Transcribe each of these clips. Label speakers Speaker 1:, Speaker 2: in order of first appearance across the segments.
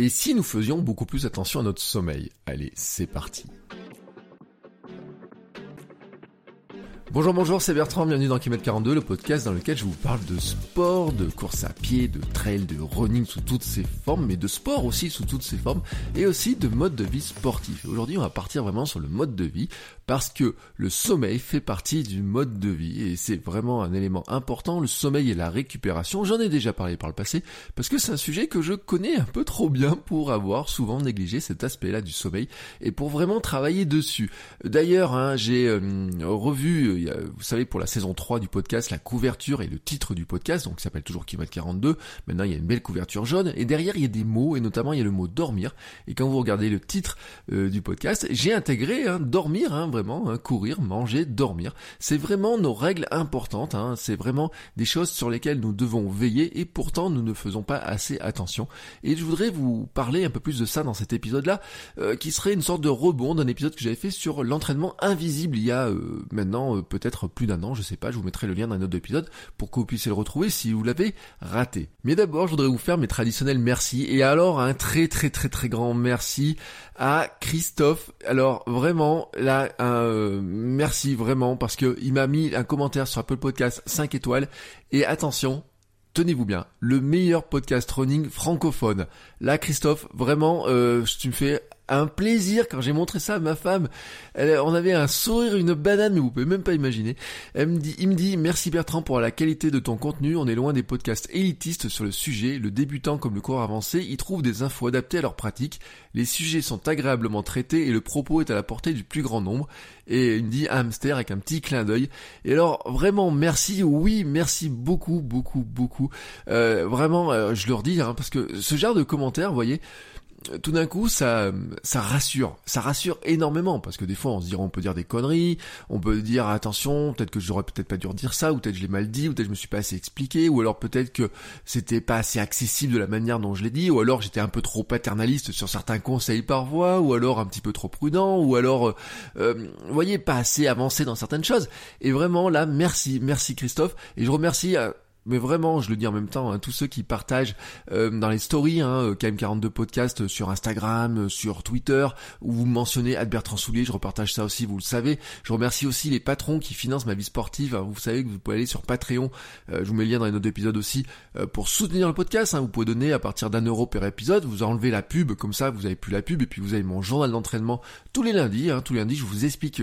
Speaker 1: Et si nous faisions beaucoup plus attention à notre sommeil? Allez, c'est parti. Bonjour, bonjour, c'est Bertrand, bienvenue dans Kilomètre 42, le podcast dans lequel je vous parle de sport, de course à pied, de trail, de running sous toutes ses formes, mais de sport aussi sous toutes ses formes, et aussi de mode de vie sportif. Aujourd'hui, on va partir vraiment sur le mode de vie, parce que le sommeil fait partie du mode de vie, et c'est vraiment un élément important, le sommeil et la récupération. J'en ai déjà parlé par le passé, parce que c'est un sujet que je connais un peu trop bien pour avoir souvent négligé cet aspect-là du sommeil, et pour vraiment travailler dessus. D'ailleurs, hein, j'ai euh, revu vous savez, pour la saison 3 du podcast, la couverture et le titre du podcast, donc ça s'appelle toujours Kilomètre 42. Maintenant, il y a une belle couverture jaune. Et derrière, il y a des mots, et notamment, il y a le mot dormir. Et quand vous regardez le titre euh, du podcast, j'ai intégré hein, dormir, hein, vraiment, hein, courir, manger, dormir. C'est vraiment nos règles importantes. Hein. c'est vraiment des choses sur lesquelles nous devons veiller, et pourtant, nous ne faisons pas assez attention. Et je voudrais vous parler un peu plus de ça dans cet épisode-là, euh, qui serait une sorte de rebond d'un épisode que j'avais fait sur l'entraînement invisible il y a euh, maintenant peut-être plus d'un an, je sais pas, je vous mettrai le lien dans un autre épisode pour que vous puissiez le retrouver si vous l'avez raté. Mais d'abord, je voudrais vous faire mes traditionnels merci. Et alors, un très très très très grand merci à Christophe. Alors vraiment, là, un euh, merci vraiment parce que il m'a mis un commentaire sur Apple Podcast 5 étoiles. Et attention, tenez-vous bien, le meilleur podcast running francophone. Là, Christophe, vraiment, euh, tu me fais un plaisir quand j'ai montré ça à ma femme. Elle, on avait un sourire, une banane, vous pouvez même pas imaginer. Elle me dit, il me dit, merci Bertrand pour la qualité de ton contenu. On est loin des podcasts élitistes sur le sujet. Le débutant comme le coureur avancé y trouve des infos adaptées à leur pratique. Les sujets sont agréablement traités et le propos est à la portée du plus grand nombre. Et il me dit hamster avec un petit clin d'œil. Et alors vraiment merci, oui merci beaucoup, beaucoup, beaucoup. Euh, vraiment, euh, je leur dis, hein, parce que ce genre de commentaires, vous voyez, tout d'un coup, ça, ça rassure, ça rassure énormément parce que des fois, on se dit, on peut dire des conneries, on peut dire attention, peut-être que j'aurais peut-être pas dû dire ça, ou peut-être je l'ai mal dit, ou peut-être je me suis pas assez expliqué, ou alors peut-être que c'était pas assez accessible de la manière dont je l'ai dit, ou alors j'étais un peu trop paternaliste sur certains conseils par voix, ou alors un petit peu trop prudent, ou alors, euh, euh, vous voyez, pas assez avancé dans certaines choses. Et vraiment là, merci, merci Christophe, et je remercie. Euh, mais vraiment, je le dis en même temps, hein, tous ceux qui partagent euh, dans les stories, hein, euh, KM42 Podcast euh, sur Instagram, sur Twitter, où vous mentionnez Albert Soulier, je repartage ça aussi, vous le savez. Je remercie aussi les patrons qui financent ma vie sportive. Hein. vous savez que vous pouvez aller sur Patreon, je vous mets le lien dans les notes d'épisode aussi, pour soutenir le podcast. Hein. vous pouvez donner à partir d'un euro par épisode, vous enlevez la pub, comme ça vous avez plus la pub, et puis vous avez mon journal d'entraînement tous les lundis. Tous les lundis, je vous explique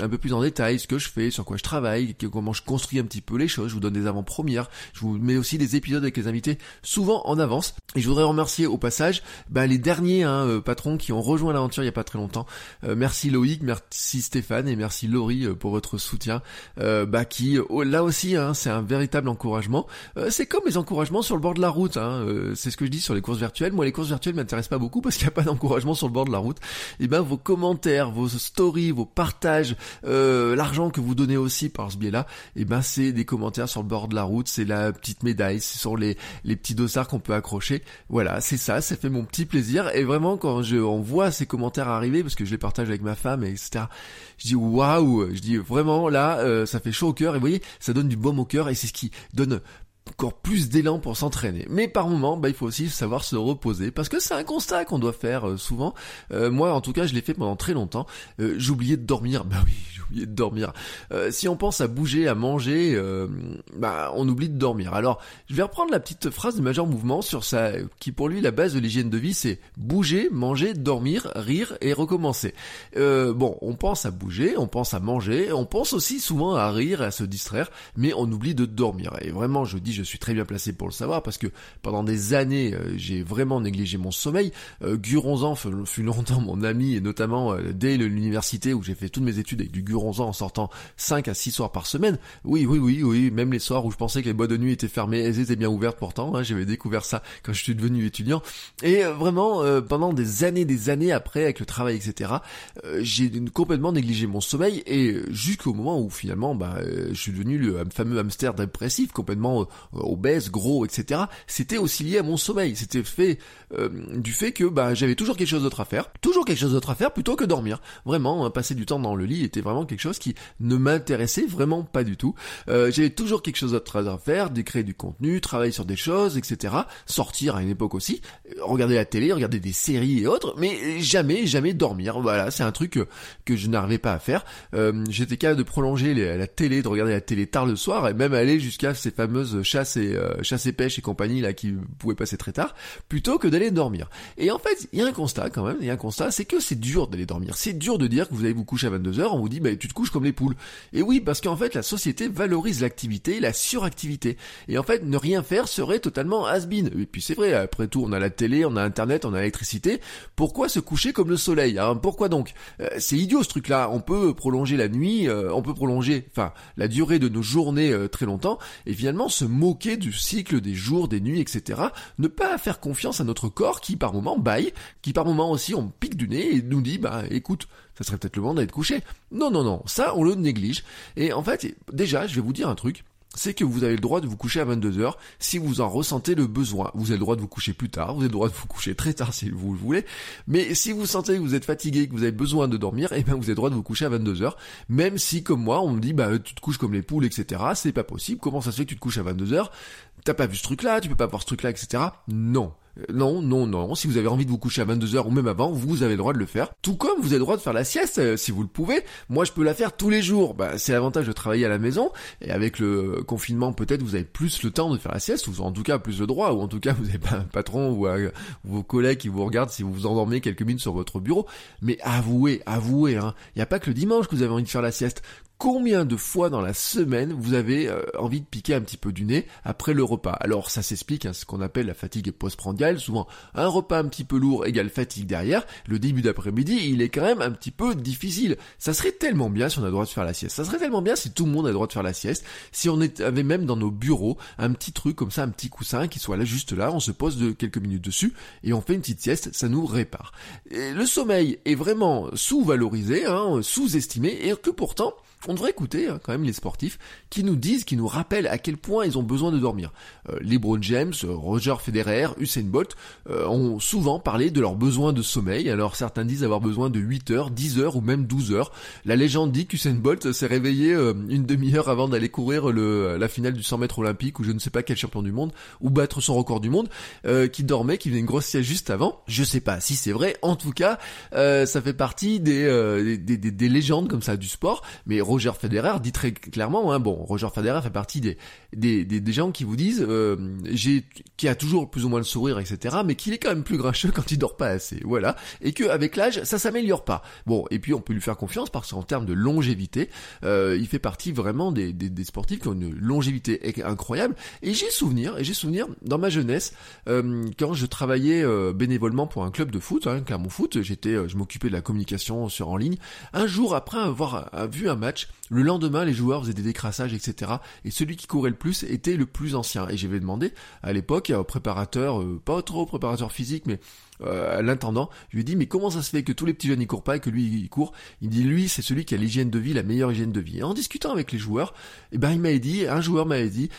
Speaker 1: un peu plus en détail ce que je fais, sur quoi je travaille, comment je construis un petit peu les choses, je vous donne des avant-premières, je vous mets aussi des épisodes avec les invités souvent en avance. Et je voudrais remercier au passage bah, les derniers hein, euh, patrons qui ont rejoint l'aventure il y a pas très longtemps. Euh, merci Loïc, merci Stéphane et merci Laurie euh, pour votre soutien. bah qui oh, là aussi hein, c'est un véritable encouragement. c'est comme les encouragements sur le bord de la route. Hein, c'est ce que je dis sur les courses virtuelles. Moi les courses virtuelles m'intéressent pas beaucoup parce qu'il n'y a pas d'encouragement sur le bord de la route. Et ben vos commentaires, vos stories, vos partages, euh, l'argent que vous donnez aussi par ce biais-là, et eh ben c'est des commentaires sur le bord de la route, c'est la petite médaille, ce sont les, les petits dossards qu'on peut accrocher. Voilà, c'est ça, ça fait mon petit plaisir. Et vraiment, quand je on voit ces commentaires arriver, parce que je les partage avec ma femme, etc., je dis waouh, je dis vraiment là, euh, ça fait chaud au cœur. Et vous voyez, ça donne du baume au cœur, et c'est ce qui donne encore plus d'élan pour s'entraîner. Mais par moment, bah, il faut aussi savoir se reposer parce que c'est un constat qu'on doit faire euh, souvent. Euh, moi, en tout cas, je l'ai fait pendant très longtemps. Euh, j'oubliais de dormir. Bah oui, j'oubliais de dormir. si on pense à bouger, à manger, bah on oublie de dormir. Alors, je vais reprendre la petite phrase de Major Mouvement sur ça, qui pour lui la base de l'hygiène de vie, c'est bouger, manger, dormir, rire et recommencer. bon, on pense à bouger, on pense à manger, on pense aussi souvent à rire, à se distraire, mais on oublie de dormir. Et vraiment, je dis je suis très bien placé pour le savoir parce que pendant des années, euh, j'ai vraiment négligé mon sommeil. Euh, Guronzan fut longtemps mon ami et notamment euh, dès l'université où j'ai fait toutes mes études avec du Guronzan en sortant 5 à 6 soirs par semaine. Oui, oui, oui, oui, même les soirs où je pensais que les boîtes de nuit étaient fermées, elles étaient bien ouvertes pourtant. Hein, J'avais découvert ça quand je suis devenu étudiant. Et vraiment, pendant des années, des années après, avec le travail, etc., j'ai complètement négligé mon sommeil et jusqu'au moment où finalement, bah, je suis devenu le fameux hamster dépressif, complètement obèse, gros, etc. C'était aussi lié à mon sommeil. C'était fait euh, du fait que bah, j'avais toujours quelque chose d'autre à faire, toujours quelque chose d'autre à faire plutôt que dormir. Vraiment, hein, passer du temps dans le lit était vraiment quelque chose qui ne m'intéressait vraiment pas du tout. Euh, j'avais toujours quelque chose d'autre à faire, créer du contenu, travailler sur des choses, etc. Sortir à une époque aussi, regarder la télé, regarder des séries et autres, mais jamais, jamais dormir. Voilà, c'est un truc que, que je n'arrivais pas à faire. Euh, J'étais capable de prolonger la télé, de regarder la télé tard le soir et même aller jusqu'à ces fameuses chasses et euh, chasses et pêches et compagnie là qui pouvaient passer très tard, plutôt que d'aller dormir. Et en fait, il y a un constat quand même, il y a un constat, c'est que c'est dur d'aller dormir. C'est dur de dire que vous allez vous coucher à 22h, on vous dit bah tu te couches comme les poules. Et oui, parce qu'en fait la société valorise l'activité, la suractivité. Et en fait, ne rien faire serait totalement has-been. Et puis c'est vrai, après tout, on a la télé, on a internet, on a l'électricité. Pourquoi se coucher comme le soleil? Hein Pourquoi donc? Euh, C'est idiot ce truc-là. On peut prolonger la nuit, euh, on peut prolonger, enfin, la durée de nos journées euh, très longtemps, et finalement se moquer du cycle des jours, des nuits, etc. Ne pas faire confiance à notre corps qui par moment baille, qui par moment aussi on pique du nez et nous dit bah écoute, ça serait peut-être le moment d'aller te coucher. Non, non, non, ça on le néglige. Et en fait, déjà, je vais vous dire un truc c'est que vous avez le droit de vous coucher à 22h si vous en ressentez le besoin. Vous avez le droit de vous coucher plus tard, vous avez le droit de vous coucher très tard si vous le voulez, mais si vous sentez que vous êtes fatigué, que vous avez besoin de dormir, eh bien vous avez le droit de vous coucher à 22h, même si comme moi on me dit bah tu te couches comme les poules, etc. C'est pas possible, comment ça se fait que tu te couches à 22h T'as pas vu ce truc là, tu peux pas voir ce truc là, etc. Non. Non, non, non. Si vous avez envie de vous coucher à 22h ou même avant, vous avez le droit de le faire. Tout comme vous avez le droit de faire la sieste euh, si vous le pouvez. Moi, je peux la faire tous les jours. Bah, c'est l'avantage de travailler à la maison. Et avec le confinement, peut-être vous avez plus le temps de faire la sieste, ou en tout cas plus le droit, ou en tout cas vous n'avez pas un patron ou, euh, vos collègues qui vous regardent si vous vous endormez quelques minutes sur votre bureau. Mais avouez, avouez, hein. Il n'y a pas que le dimanche que vous avez envie de faire la sieste combien de fois dans la semaine vous avez euh, envie de piquer un petit peu du nez après le repas? Alors ça s'explique, hein, ce qu'on appelle la fatigue postprandiale. Souvent, un repas un petit peu lourd égale fatigue derrière. Le début d'après-midi, il est quand même un petit peu difficile. Ça serait tellement bien si on a le droit de faire la sieste. Ça serait tellement bien si tout le monde a le droit de faire la sieste. Si on avait même dans nos bureaux un petit truc comme ça, un petit coussin qui soit là juste là, on se pose de quelques minutes dessus et on fait une petite sieste, ça nous répare. le sommeil est vraiment sous-valorisé, hein, sous-estimé et que pourtant on devrait écouter hein, quand même les sportifs qui nous disent, qui nous rappellent à quel point ils ont besoin de dormir. Euh, LeBron James, Roger Federer, Usain Bolt euh, ont souvent parlé de leur besoin de sommeil. Alors certains disent avoir besoin de 8 heures, 10 heures ou même 12 heures. La légende dit qu'Usain Bolt s'est réveillé euh, une demi-heure avant d'aller courir le, la finale du 100 mètres olympique ou je ne sais pas quel champion du monde ou battre son record du monde, qui dormait, qui faisait une grosse sieste juste avant. Je sais pas si c'est vrai. En tout cas, ça fait partie des, des, des, des légendes comme ça du sport. Mais Roger Federer dit très clairement, hein, bon, Roger Federer fait partie des, des, des, gens qui vous disent, euh, j'ai, qui a toujours plus ou moins le sourire, etc., mais qu'il est quand même plus grincheux quand il dort pas assez, voilà, et que avec l'âge, ça s'améliore pas. Bon, et puis on peut lui faire confiance parce qu'en termes de longévité, euh, il fait partie vraiment des, des, des, sportifs qui ont une longévité incroyable. Et j'ai souvenir, et j'ai souvenir dans ma jeunesse, euh, quand je travaillais euh, bénévolement pour un club de foot, hein, Clermont Foot, j'étais, euh, je m'occupais de la communication sur en ligne. Un jour après avoir vu un match le lendemain, les joueurs faisaient des décrassages, etc. Et celui qui courait le plus était le plus ancien. Et j'avais demandé à l'époque au préparateur, euh, pas trop préparateur physique, mais euh, à l'intendant, je lui ai dit mais comment ça se fait que tous les petits jeunes y courent pas et que lui il court? Il dit lui c'est celui qui a l'hygiène de vie, la meilleure hygiène de vie. Et en discutant avec les joueurs, eh ben il m'a dit, un joueur m'avait dit,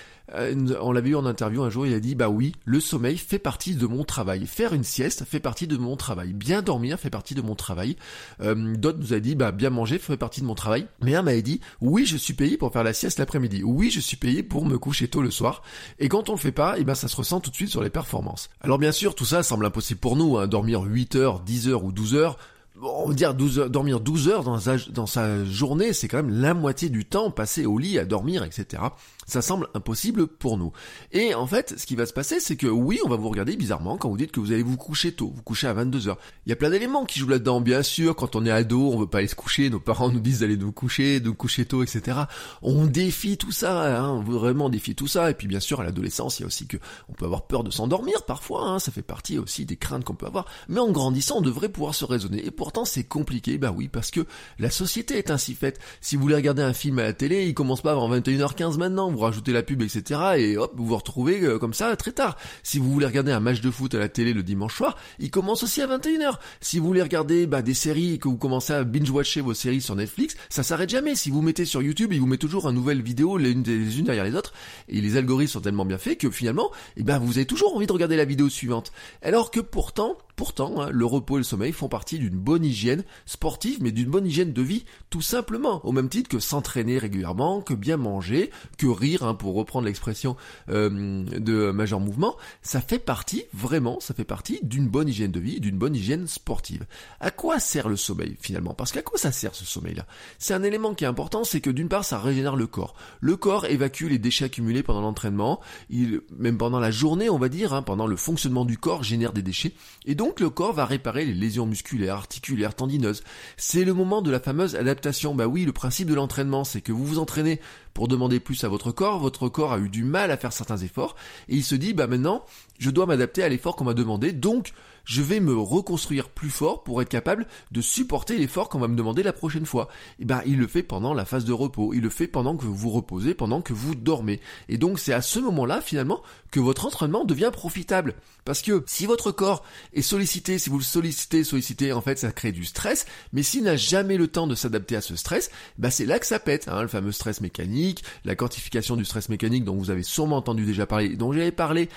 Speaker 1: on l'avait eu en interview un jour, il a dit bah oui, le sommeil fait partie de mon travail. Faire une sieste fait partie de mon travail. Bien dormir fait partie de mon travail. Euh, D'autres nous a dit bah bien manger fait partie de mon travail. Mais un m'avait dit oui, je suis payé pour faire la sieste l'après-midi. Oui, je suis payé pour me coucher tôt le soir. Et quand on le fait pas, eh ben ça se ressent tout de suite sur les performances. Alors bien sûr, tout ça semble impossible pour nous, hein, dormir 8 heures, 10 heures ou 12 heures on va dire 12 heures, dormir 12 heures dans sa journée, c'est quand même la moitié du temps passé au lit à dormir, etc. Ça semble impossible pour nous. Et en fait, ce qui va se passer, c'est que oui, on va vous regarder bizarrement quand vous dites que vous allez vous coucher tôt, vous coucher à 22h. Il y a plein d'éléments qui jouent là-dedans, bien sûr, quand on est ado, on veut pas aller se coucher, nos parents nous disent d'aller nous coucher, de coucher tôt, etc. On défie tout ça, hein, on veut vraiment défier tout ça, et puis bien sûr, à l'adolescence, il y a aussi que on peut avoir peur de s'endormir parfois, hein, ça fait partie aussi des craintes qu'on peut avoir, mais en grandissant, on devrait pouvoir se raisonner, et pourtant c'est compliqué, bah oui, parce que la société est ainsi faite. Si vous voulez regarder un film à la télé, il commence pas avant 21h15 maintenant, vous rajoutez la pub, etc., et hop, vous vous retrouvez euh, comme ça très tard. Si vous voulez regarder un match de foot à la télé le dimanche soir, il commence aussi à 21h. Si vous voulez regarder bah, des séries et que vous commencez à binge-watcher vos séries sur Netflix, ça s'arrête jamais. Si vous mettez sur YouTube, il vous met toujours une nouvelle vidéo les unes, les unes derrière les autres, et les algorithmes sont tellement bien faits que finalement, eh ben, vous avez toujours envie de regarder la vidéo suivante. Alors que pourtant, Pourtant, hein, le repos et le sommeil font partie d'une bonne hygiène sportive, mais d'une bonne hygiène de vie, tout simplement. Au même titre que s'entraîner régulièrement, que bien manger, que rire, hein, pour reprendre l'expression euh, de Major Mouvement, ça fait partie, vraiment, ça fait partie d'une bonne hygiène de vie, d'une bonne hygiène sportive. À quoi sert le sommeil finalement? Parce qu'à quoi ça sert ce sommeil-là? C'est un élément qui est important, c'est que d'une part, ça régénère le corps. Le corps évacue les déchets accumulés pendant l'entraînement, même pendant la journée, on va dire, hein, pendant le fonctionnement du corps, génère des déchets, donc le corps va réparer les lésions musculaires, articulaires, tendineuses. C'est le moment de la fameuse adaptation. Bah oui, le principe de l'entraînement, c'est que vous vous entraînez pour demander plus à votre corps, votre corps a eu du mal à faire certains efforts, et il se dit, bah maintenant, je dois m'adapter à l'effort qu'on m'a demandé, donc je vais me reconstruire plus fort pour être capable de supporter l'effort qu'on va me demander la prochaine fois. Et ben, il le fait pendant la phase de repos, il le fait pendant que vous reposez, pendant que vous dormez. Et donc, c'est à ce moment-là, finalement, que votre entraînement devient profitable. Parce que si votre corps est sollicité, si vous le sollicitez, sollicitez, en fait, ça crée du stress, mais s'il n'a jamais le temps de s'adapter à ce stress, bah c'est là que ça pète, hein, le fameux stress mécanique, la quantification du stress mécanique dont vous avez sûrement entendu déjà parler, dont j'avais parlé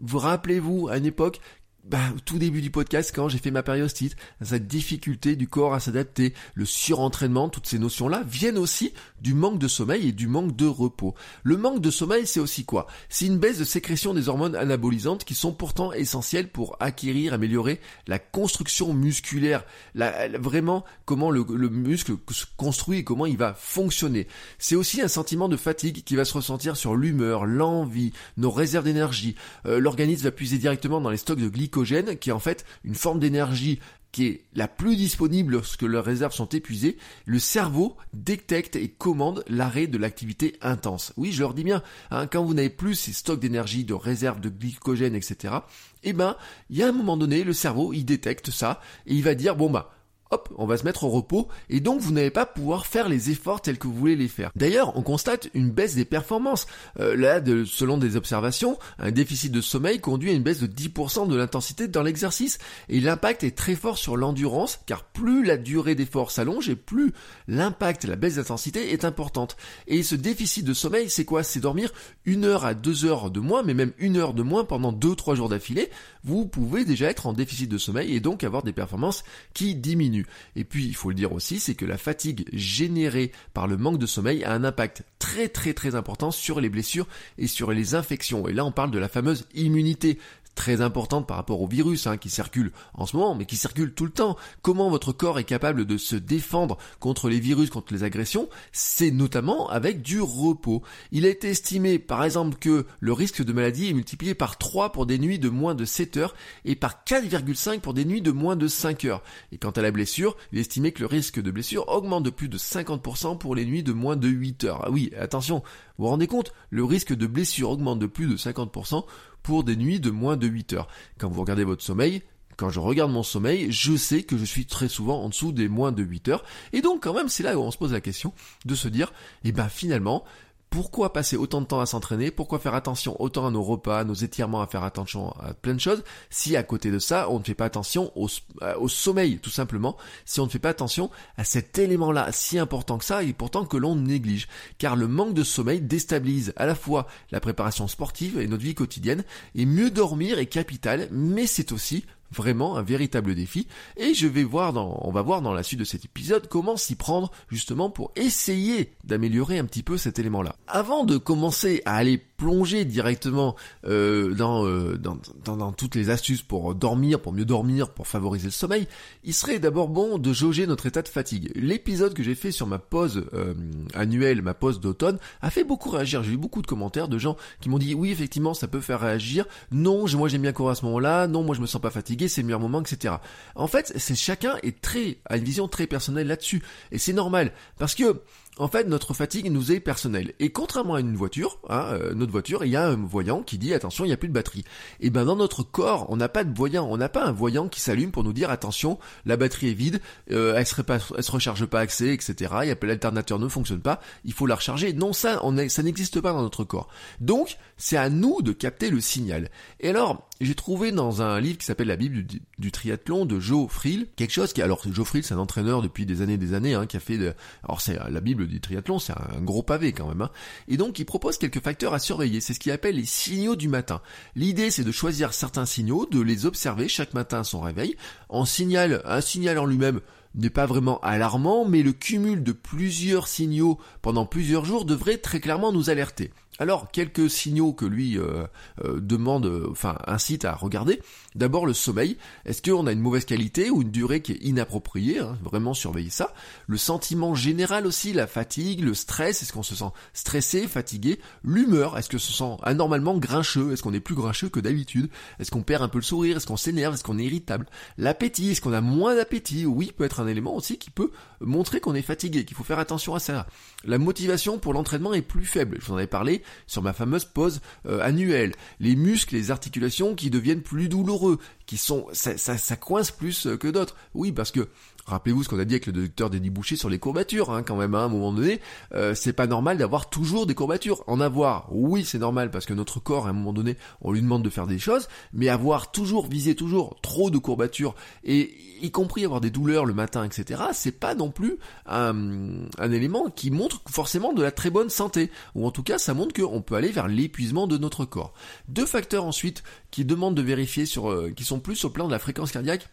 Speaker 1: vous rappelez-vous à une époque bah, au tout début du podcast, quand j'ai fait ma périostite, cette difficulté du corps à s'adapter, le surentraînement, toutes ces notions-là viennent aussi du manque de sommeil et du manque de repos. Le manque de sommeil, c'est aussi quoi? C'est une baisse de sécrétion des hormones anabolisantes qui sont pourtant essentielles pour acquérir, améliorer la construction musculaire, la, vraiment comment le, le muscle se construit et comment il va fonctionner. C'est aussi un sentiment de fatigue qui va se ressentir sur l'humeur, l'envie, nos réserves d'énergie. Euh, l'organisme va puiser directement dans les stocks de glycogène qui est en fait une forme d'énergie qui est la plus disponible lorsque leurs réserves sont épuisées, le cerveau détecte et commande l'arrêt de l'activité intense. Oui, je leur dis bien, hein, quand vous n'avez plus ces stocks d'énergie, de réserves de glycogène, etc., eh ben, il y a un moment donné, le cerveau, il détecte ça, et il va dire, bon bah, hop, on va se mettre au repos, et donc vous n'allez pas pouvoir faire les efforts tels que vous voulez les faire. D'ailleurs, on constate une baisse des performances. Euh, là, de, selon des observations, un déficit de sommeil conduit à une baisse de 10% de l'intensité dans l'exercice, et l'impact est très fort sur l'endurance, car plus la durée d'effort s'allonge, et plus l'impact, la baisse d'intensité est importante. Et ce déficit de sommeil, c'est quoi? C'est dormir une heure à deux heures de moins, mais même une heure de moins pendant deux, trois jours d'affilée, vous pouvez déjà être en déficit de sommeil et donc avoir des performances qui diminuent. Et puis, il faut le dire aussi, c'est que la fatigue générée par le manque de sommeil a un impact très très très important sur les blessures et sur les infections. Et là, on parle de la fameuse immunité très importante par rapport au virus hein, qui circule en ce moment, mais qui circule tout le temps. Comment votre corps est capable de se défendre contre les virus, contre les agressions? C'est notamment avec du repos. Il a été estimé par exemple que le risque de maladie est multiplié par 3 pour des nuits de moins de 7 heures et par 4,5 pour des nuits de moins de 5 heures. Et quant à la blessure, il est estimé que le risque de blessure augmente de plus de 50% pour les nuits de moins de 8 heures. Ah oui, attention, vous vous rendez compte, le risque de blessure augmente de plus de 50% pour des nuits de moins de 8 heures. Quand vous regardez votre sommeil, quand je regarde mon sommeil, je sais que je suis très souvent en dessous des moins de 8 heures. Et donc quand même, c'est là où on se pose la question de se dire, eh ben finalement, pourquoi passer autant de temps à s'entraîner Pourquoi faire attention autant à nos repas, à nos étirements, à faire attention à plein de choses Si à côté de ça, on ne fait pas attention au, euh, au sommeil, tout simplement. Si on ne fait pas attention à cet élément-là si important que ça et pourtant que l'on néglige. Car le manque de sommeil déstabilise à la fois la préparation sportive et notre vie quotidienne. Et mieux dormir est capital, mais c'est aussi vraiment un véritable défi et je vais voir dans, on va voir dans la suite de cet épisode comment s'y prendre justement pour essayer d'améliorer un petit peu cet élément-là. Avant de commencer à aller plonger directement euh, dans, euh, dans, dans, toutes les astuces pour dormir, pour mieux dormir, pour favoriser le sommeil, il serait d'abord bon de jauger notre état de fatigue. L'épisode que j'ai fait sur ma pause euh, annuelle, ma pause d'automne, a fait beaucoup réagir. J'ai eu beaucoup de commentaires de gens qui m'ont dit oui effectivement ça peut faire réagir, non moi j'aime bien courir à ce moment-là, non moi je me sens pas fatigué, c'est le meilleur moment, etc. En fait, c'est chacun est très a une vision très personnelle là-dessus et c'est normal parce que en fait, notre fatigue nous est personnelle. Et contrairement à une voiture, hein, euh, notre voiture, il y a un voyant qui dit attention, il n'y a plus de batterie. Et ben dans notre corps, on n'a pas de voyant, on n'a pas un voyant qui s'allume pour nous dire attention, la batterie est vide, euh, elle serait se recharge pas accès, etc. Il l'alternateur ne fonctionne pas, il faut la recharger. Non, ça, ça n'existe pas dans notre corps. Donc, c'est à nous de capter le signal. Et alors, j'ai trouvé dans un livre qui s'appelle La Bible du, triathlon de Joe Frill quelque chose qui, alors Joe Frill, c'est un entraîneur depuis des années, et des années, hein, qui a fait, de, alors c'est la Bible du triathlon, c'est un gros pavé quand même, hein, et donc il propose quelques facteurs à surveiller. C'est ce qu'il appelle les signaux du matin. L'idée, c'est de choisir certains signaux, de les observer chaque matin à son réveil. En signal, un signal en lui-même n'est pas vraiment alarmant, mais le cumul de plusieurs signaux pendant plusieurs jours devrait très clairement nous alerter. Alors, quelques signaux que lui euh, euh, demande, euh, enfin incite à regarder. D'abord le sommeil. Est-ce qu'on a une mauvaise qualité ou une durée qui est inappropriée hein, Vraiment surveiller ça. Le sentiment général aussi, la fatigue, le stress. Est-ce qu'on se sent stressé, fatigué? L'humeur. Est-ce que se sent anormalement grincheux? Est-ce qu'on est plus grincheux que d'habitude? Est-ce qu'on perd un peu le sourire? Est-ce qu'on s'énerve? Est-ce qu'on est irritable? L'appétit. Est-ce qu'on a moins d'appétit? Oui, peut être un élément aussi qui peut montrer qu'on est fatigué, qu'il faut faire attention à ça. La motivation pour l'entraînement est plus faible. Je vous en avais parlé sur ma fameuse pause euh, annuelle. Les muscles, les articulations qui deviennent plus douloureux, qui sont ça, ça, coince plus euh, que d'autres. Oui, parce que Rappelez-vous ce qu'on a dit avec le docteur Denis Boucher sur les courbatures, hein, quand même, hein, à un moment donné. Euh, c'est pas normal d'avoir toujours des courbatures. En avoir, oui, c'est normal, parce que notre corps, à un moment donné, on lui demande de faire des choses, mais avoir toujours, viser toujours trop de courbatures, et y compris avoir des douleurs le matin, etc., c'est pas non plus un, élément qui montre forcément de la très bonne santé. Ou en tout cas, ça montre qu'on peut aller vers l'épuisement de notre corps. Deux facteurs ensuite qui demandent de vérifier sur, euh, qui sont plus au plan de la fréquence cardiaque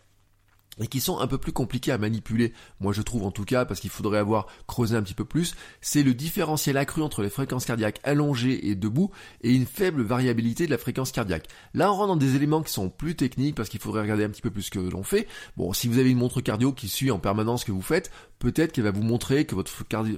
Speaker 1: et qui sont un peu plus compliqués à manipuler, moi je trouve en tout cas, parce qu'il faudrait avoir creusé un petit peu plus, c'est le différentiel accru entre les fréquences cardiaques allongées et debout et une faible variabilité de la fréquence cardiaque. Là on rentre dans des éléments qui sont plus techniques parce qu'il faudrait regarder un petit peu plus ce que l'on fait. Bon, si vous avez une montre cardio qui suit en permanence ce que vous faites, peut-être qu'elle va vous montrer que votre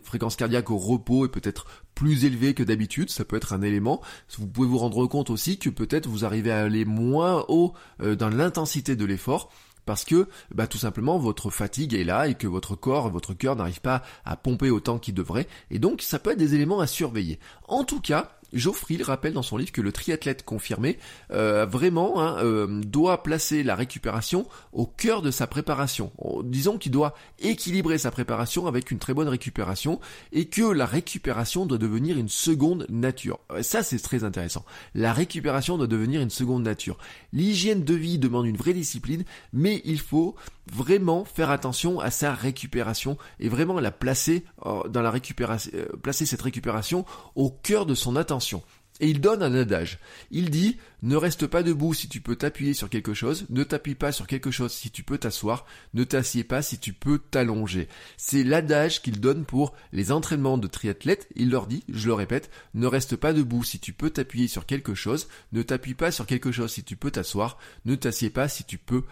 Speaker 1: fréquence cardiaque au repos est peut-être plus élevée que d'habitude, ça peut être un élément. Vous pouvez vous rendre compte aussi que peut-être vous arrivez à aller moins haut euh, dans l'intensité de l'effort parce que bah, tout simplement votre fatigue est là et que votre corps, votre cœur n'arrive pas à pomper autant qu'il devrait, et donc ça peut être des éléments à surveiller. En tout cas, Geoffrey rappelle dans son livre que le triathlète confirmé euh, vraiment hein, euh, doit placer la récupération au cœur de sa préparation. Disons qu'il doit équilibrer sa préparation avec une très bonne récupération et que la récupération doit devenir une seconde nature. Euh, ça c'est très intéressant. La récupération doit devenir une seconde nature. L'hygiène de vie demande une vraie discipline, mais il faut vraiment faire attention à sa récupération et vraiment la placer dans la récupération, placer cette récupération au cœur de son attention et il donne un adage. Il dit ne reste pas debout si tu peux t'appuyer sur quelque chose, ne t'appuie pas sur quelque chose si tu peux t'asseoir, ne t'assieds pas si tu peux t'allonger. C'est l'adage qu'il donne pour les entraînements de triathlètes. Il leur dit, je le répète, ne reste pas debout si tu peux t'appuyer sur quelque chose, ne t'appuie pas sur quelque chose si tu peux t'asseoir, ne t'assieds pas si tu peux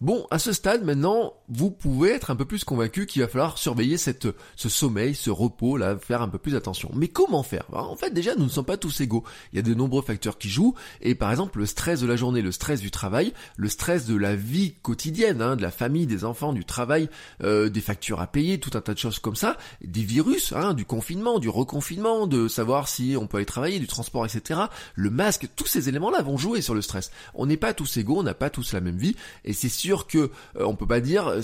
Speaker 1: Bon, à ce stade maintenant, vous pouvez être un peu plus convaincu qu'il va falloir surveiller cette, ce sommeil, ce repos là, faire un peu plus attention. Mais comment faire? Bah, En fait, déjà, nous ne sommes pas tous égaux. Il y a de nombreux facteurs qui jouent, et par exemple, le stress de la journée, le stress du travail, le stress de la vie quotidienne, hein, de la famille, des enfants, du travail, euh, des factures à payer, tout un tas de choses comme ça, des virus, hein, du confinement, du reconfinement, de savoir si on peut aller travailler, du transport, etc. Le masque, tous ces éléments-là vont jouer sur le stress. On n'est pas tous égaux, on n'a pas tous la même vie, et c'est sûr que euh, on peut pas dire, euh,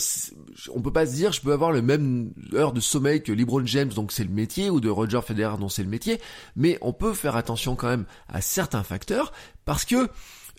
Speaker 1: on peut pas se dire, je peux avoir le même heure de sommeil que LeBron James, donc c'est le métier, ou de Roger Federer, dont c'est le métier, mais on peut faire attention quand même à certains facteurs parce que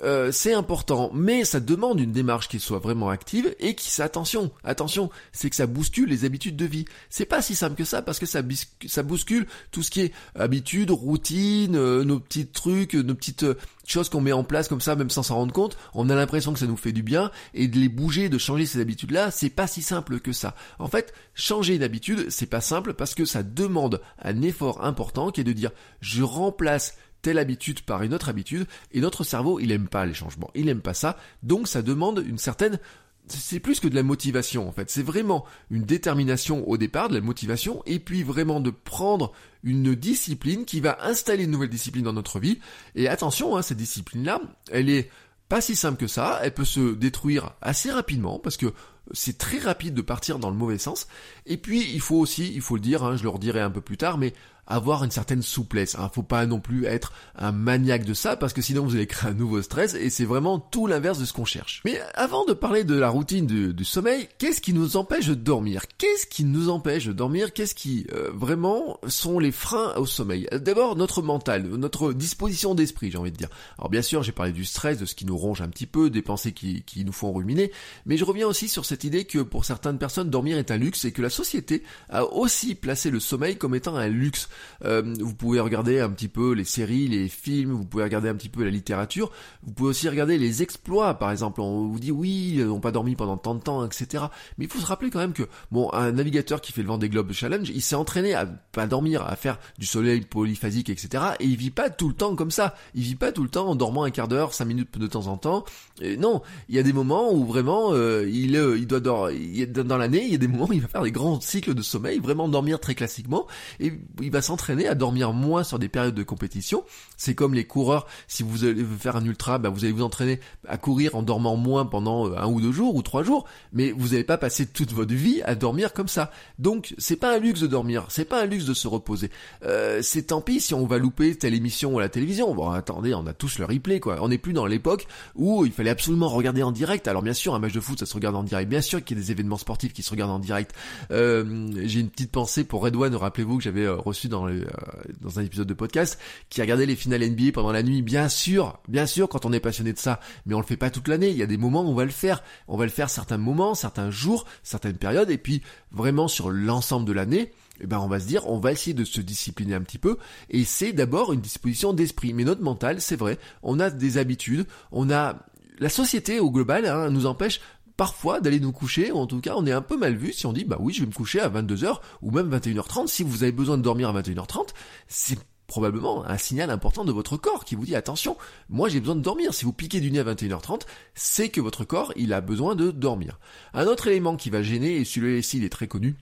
Speaker 1: euh, c'est important, mais ça demande une démarche qui soit vraiment active et qui, attention, attention, c'est que ça bouscule les habitudes de vie. C'est pas si simple que ça parce que ça, bouscule tout ce qui est habitude, routine, euh, nos petits trucs, nos petites euh, choses qu'on met en place comme ça, même sans s'en rendre compte. On a l'impression que ça nous fait du bien et de les bouger, de changer ces habitudes-là, c'est pas si simple que ça. En fait, changer une habitude, c'est pas simple parce que ça demande un effort important qui est de dire, je remplace telle habitude par une autre habitude, et notre cerveau, il aime pas les changements, il aime pas ça, donc ça demande une certaine c'est plus que de la motivation en fait, c'est vraiment une détermination au départ, de la motivation, et puis vraiment de prendre une discipline qui va installer une nouvelle discipline dans notre vie. Et attention, hein, cette discipline-là, elle est pas si simple que ça, elle peut se détruire assez rapidement parce que c'est très rapide de partir dans le mauvais sens. Et puis il faut aussi, il faut le dire, hein, je le redirai un peu plus tard, mais avoir une certaine souplesse. Hein. Faut pas non plus être un maniaque de ça parce que sinon vous allez créer un nouveau stress et c'est vraiment tout l'inverse de ce qu'on cherche. Mais avant de parler de la routine du, sommeil, qu'est-ce qui nous empêche de dormir? Qu'est-ce qui nous empêche de dormir? Qu'est-ce qui euh, vraiment sont les freins au sommeil? D'abord notre mental, notre disposition d'esprit, j'ai envie de dire. Alors bien sûr, j'ai parlé du stress, de ce qui nous ronge un petit peu, des pensées qui nous font ruminer, mais je reviens aussi sur cette idée que pour certaines personnes, dormir est un luxe et que la société a aussi placé le sommeil comme étant un luxe. Euh, vous pouvez regarder un petit peu les séries, les films, vous pouvez regarder un petit peu la littérature, vous pouvez aussi regarder les exploits, par exemple, on vous dit oui, ils n'ont pas dormi pendant tant de temps, etc. Mais il faut se rappeler quand même que, bon, un navigateur qui fait le vent des globes challenge, il s'est entraîné à pas dormir, à faire du soleil polyphasique, etc. Et il vit pas tout le temps comme ça. Il vit pas tout le temps en dormant un quart d'heure, cinq minutes de temps en temps. Et non, il y a des moments où vraiment euh, il, euh, il doit dormir. Dans l'année, il y a des moments où il va faire des grands cycles de sommeil, vraiment dormir très classiquement, et il va s'entraîner à dormir moins sur des périodes de compétition. C'est comme les coureurs, si vous allez faire un ultra, bah, vous allez vous entraîner à courir en dormant moins pendant euh, un ou deux jours ou trois jours, mais vous n'allez pas passer toute votre vie à dormir comme ça. Donc c'est pas un luxe de dormir, c'est pas un luxe de se reposer. Euh, c'est tant pis si on va louper telle émission à la télévision. Bon attendez, on a tous le replay quoi. On n'est plus dans l'époque où il fallait absolument regarder en direct. Alors bien sûr un match de foot ça se regarde en direct, bien sûr qu'il y a des événements sportifs qui se regardent en direct. Euh, j'ai une petite pensée pour Red One, rappelez-vous que j'avais reçu dans le, euh, dans un épisode de podcast, qui a regardé les finales NBA pendant la nuit. Bien sûr, bien sûr, quand on est passionné de ça, mais on le fait pas toute l'année. Il y a des moments où on va le faire. On va le faire certains moments, certains jours, certaines périodes, et puis vraiment sur l'ensemble de l'année. Eh ben on va se dire, on va essayer de se discipliner un petit peu, et c'est d'abord une disposition d'esprit. Mais notre mental, c'est vrai, on a des habitudes, on a la société au global hein, nous empêche parfois d'aller nous coucher, ou en tout cas on est un peu mal vu si on dit bah oui je vais me coucher à 22h ou même 21h30, si vous avez besoin de dormir à 21h30, c'est probablement un signal important de votre corps qui vous dit attention, moi j'ai besoin de dormir. Si vous piquez du nez à 21h30, c'est que votre corps il a besoin de dormir. Un autre élément qui va gêner, et celui-ci il est très connu,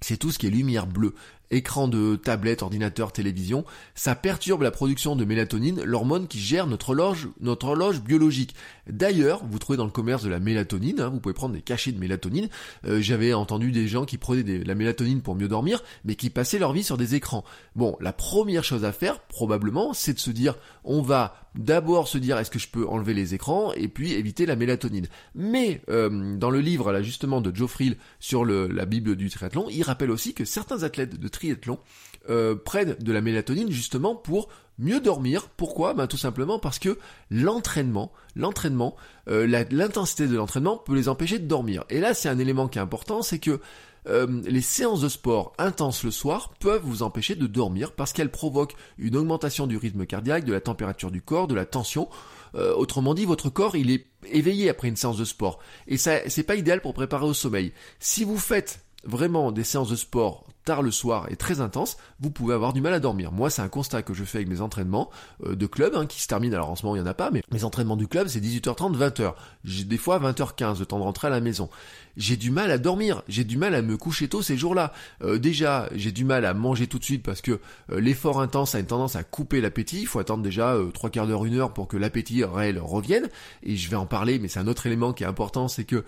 Speaker 1: c'est tout ce qui est lumière bleue écran de tablette, ordinateur, télévision, ça perturbe la production de mélatonine, l'hormone qui gère notre horloge, notre horloge biologique. D'ailleurs, vous trouvez dans le commerce de la mélatonine, hein, vous pouvez prendre des cachets de mélatonine. Euh, j'avais entendu des gens qui prenaient de la mélatonine pour mieux dormir, mais qui passaient leur vie sur des écrans. Bon, la première chose à faire, probablement, c'est de se dire, on va d'abord se dire est-ce que je peux enlever les écrans et puis éviter la mélatonine. Mais euh, dans le livre là justement de Joe Friel sur la Bible du triathlon, il rappelle aussi que certains athlètes de triathlon euh, prennent de la mélatonine justement pour mieux dormir. Pourquoi? Ben tout simplement parce que l'entraînement, l'entraînement, euh, l'intensité de l'entraînement peut les empêcher de dormir. Et là c'est un élément qui est important, c'est que euh, les séances de sport intenses le soir peuvent vous empêcher de dormir parce qu'elles provoquent une augmentation du rythme cardiaque, de la température du corps, de la tension. Autrement dit, votre corps il est éveillé après une séance de sport et ça c'est pas idéal pour préparer au sommeil. Si vous faites vraiment des séances de sport tard le soir et très intenses, vous pouvez avoir du mal à dormir. Moi, c'est un constat que je fais avec mes entraînements euh, de club hein, qui se terminent. Alors en ce moment, il n'y en a pas, mais mes entraînements du club, c'est 18h30, 20h. J'ai des fois 20h15 le temps de rentrer à la maison j'ai du mal à dormir, j'ai du mal à me coucher tôt ces jours-là. Euh, déjà, j'ai du mal à manger tout de suite parce que euh, l'effort intense a une tendance à couper l'appétit. Il faut attendre déjà euh, trois quarts d'heure, une heure pour que l'appétit réel revienne. Et je vais en parler, mais c'est un autre élément qui est important, c'est que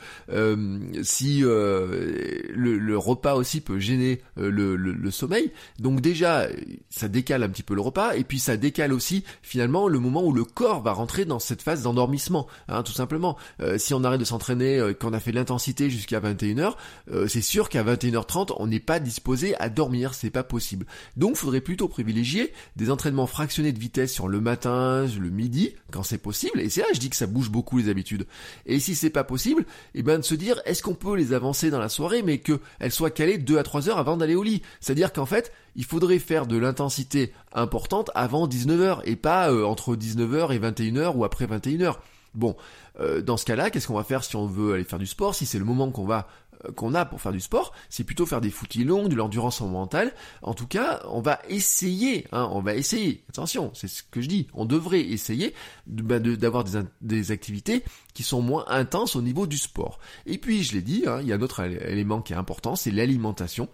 Speaker 1: si le, repas aussi peut gêner le, le, sommeil, donc déjà ça décale un petit peu le repas, et puis ça décale aussi finalement le moment où le corps va rentrer dans cette phase d'endormissement, hein, tout simplement. si on arrête de s'entraîner, qu'on a fait l'intensité jusqu'à 21h, euh, c'est sûr qu'à 21h30, on n'est pas disposé à dormir, c'est pas possible. Donc, faudrait plutôt privilégier des entraînements fractionnés de vitesse sur le matin, le midi, quand c'est possible. Et c'est là, je dis que ça bouge beaucoup les habitudes. Et si c'est pas possible, eh ben de se dire, est-ce qu'on peut les avancer dans la soirée, mais qu'elles soient calées 2 à 3 heures avant d'aller C'est-à-dire qu'en fait, il faudrait faire de l'intensité importante avant 19h et pas euh, entre 19h et 21h ou après 21h. Bon, euh, dans ce cas-là, qu'est-ce qu'on va faire si on veut aller faire du sport Si c'est le moment qu'on va euh, qu'on a pour faire du sport, c'est plutôt faire des footies longues, de l'endurance mentale. En tout cas, on va essayer, hein, on va essayer. Attention, c'est ce que je dis. On devrait essayer bah, d'avoir des, des, activités qui sont moins intenses au niveau du sport. Et puis, je l'ai dit, hein, il y a un autre élément qui est important, c'est l'alimentation.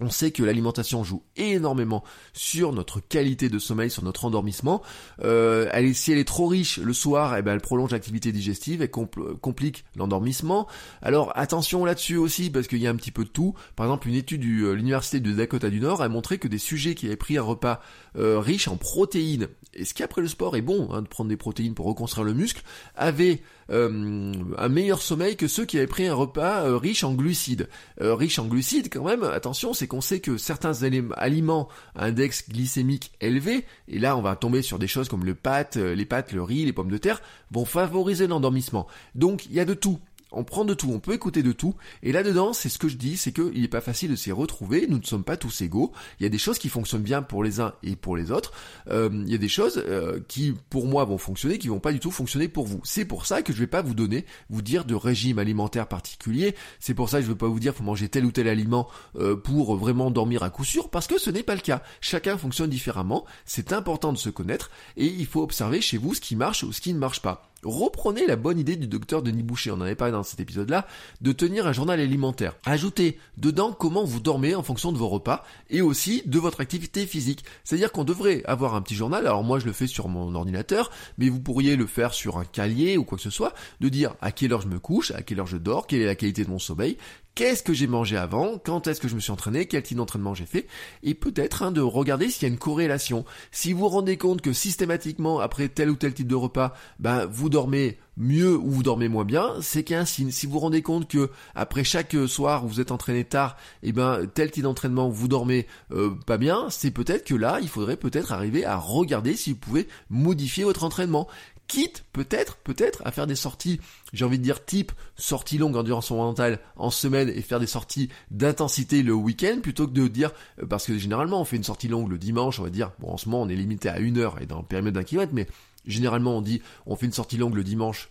Speaker 1: On sait que l'alimentation joue énormément sur notre qualité de sommeil, sur notre endormissement. Euh, elle si elle est trop riche le soir, eh ben, elle prolonge l'activité digestive, elle complique l'endormissement. Alors attention là-dessus aussi, parce qu'il y a un petit peu de tout. Par exemple, une étude de euh, l'université de Dakota du Nord a montré que des sujets qui avaient pris un repas euh, riche en protéines, et ce qui après le sport est bon, hein, de prendre des protéines pour reconstruire le muscle, avaient euh, un meilleur sommeil que ceux qui avaient pris un repas euh, riche en glucides. Euh, riche en glucides quand même, attention, c'est qu'on sait que certains aliments index glycémique élevé, et là on va tomber sur des choses comme le pâte, les pâtes, le riz, les pommes de terre, vont favoriser l'endormissement. Donc il y a de tout on prend de tout, on peut écouter de tout, et là-dedans, c'est ce que je dis, c'est qu'il n'est pas facile de s'y retrouver, nous ne sommes pas tous égaux, il y a des choses qui fonctionnent bien pour les uns et pour les autres, euh, il y a des choses euh, qui, pour moi, vont fonctionner, qui vont pas du tout fonctionner pour vous. C'est pour ça que je vais pas vous donner, vous dire de régime alimentaire particulier, c'est pour ça que je ne vais pas vous dire faut manger tel ou tel aliment euh, pour vraiment dormir à coup sûr, parce que ce n'est pas le cas. Chacun fonctionne différemment, c'est important de se connaître, et il faut observer chez vous ce qui marche ou ce qui ne marche pas reprenez la bonne idée du docteur Denis Boucher, on en avait parlé dans cet épisode-là, de tenir un journal alimentaire. Ajoutez dedans comment vous dormez en fonction de vos repas et aussi de votre activité physique. C'est-à-dire qu'on devrait avoir un petit journal, alors moi je le fais sur mon ordinateur, mais vous pourriez le faire sur un cahier ou quoi que ce soit, de dire à quelle heure je me couche, à quelle heure je dors, quelle est la qualité de mon sommeil, qu'est-ce que j'ai mangé avant, quand est-ce que je me suis entraîné, quel type d'entraînement j'ai fait, et peut-être hein, de regarder s'il y a une corrélation. Si vous vous rendez compte que systématiquement, après tel ou tel type de repas, ben, vous dormez mieux ou vous dormez moins bien, c'est qu'il y a un signe. Si vous vous rendez compte que après chaque soir vous êtes entraîné tard, et ben tel type d'entraînement vous dormez euh, pas bien, c'est peut-être que là il faudrait peut-être arriver à regarder si vous pouvez modifier votre entraînement quitte peut-être, peut-être à faire des sorties, j'ai envie de dire type sortie longue endurance mentale en semaine et faire des sorties d'intensité le week-end plutôt que de dire, euh, parce que généralement on fait une sortie longue le dimanche, on va dire, bon en ce moment on est limité à une heure et dans le périmètre d'un kilomètre, mais généralement on dit on fait une sortie longue le dimanche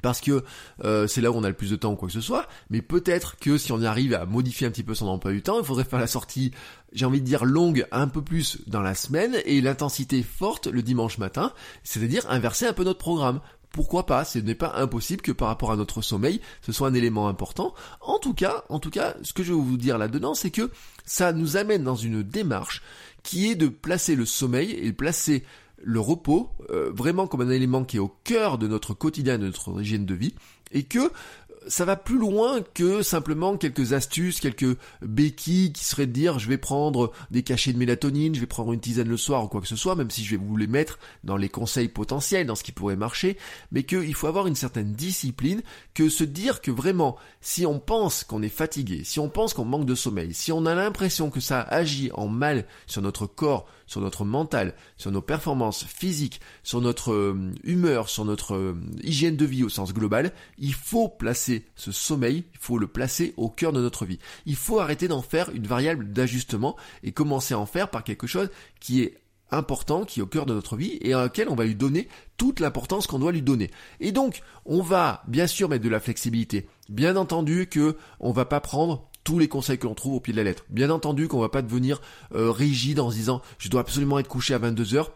Speaker 1: parce que euh, c'est là où on a le plus de temps ou quoi que ce soit, mais peut-être que si on arrive à modifier un petit peu son emploi du temps, il faudrait faire la sortie, j'ai envie de dire longue un peu plus dans la semaine et l'intensité forte le dimanche matin, c'est-à-dire inverser un peu notre programme. Pourquoi pas? Ce n'est pas impossible que par rapport à notre sommeil, ce soit un élément important. En tout cas, en tout cas, ce que je vais vous dire là-dedans, c'est que ça nous amène dans une démarche qui est de placer le sommeil et de placer le repos euh, vraiment comme un élément qui est au cœur de notre quotidien, de notre hygiène de vie, et que ça va plus loin que simplement quelques astuces, quelques béquilles qui seraient de dire je vais prendre des cachets de mélatonine, je vais prendre une tisane le soir ou quoi que ce soit, même si je vais vous les mettre dans les conseils potentiels, dans ce qui pourrait marcher, mais qu'il faut avoir une certaine discipline, que se dire que vraiment, si on pense qu'on est fatigué, si on pense qu'on manque de sommeil, si on a l'impression que ça agit en mal sur notre corps, sur notre mental, sur nos performances physiques, sur notre euh, humeur, sur notre euh, hygiène de vie au sens global, il faut placer ce sommeil, il faut le placer au cœur de notre vie. Il faut arrêter d'en faire une variable d'ajustement et commencer à en faire par quelque chose qui est important, qui est au cœur de notre vie et à laquelle on va lui donner toute l'importance qu'on doit lui donner. Et donc, on va bien sûr mettre de la flexibilité. Bien entendu que on va pas prendre tous les conseils que l'on trouve au pied de la lettre. Bien entendu qu'on va pas devenir euh, rigide en se disant je dois absolument être couché à 22 heures,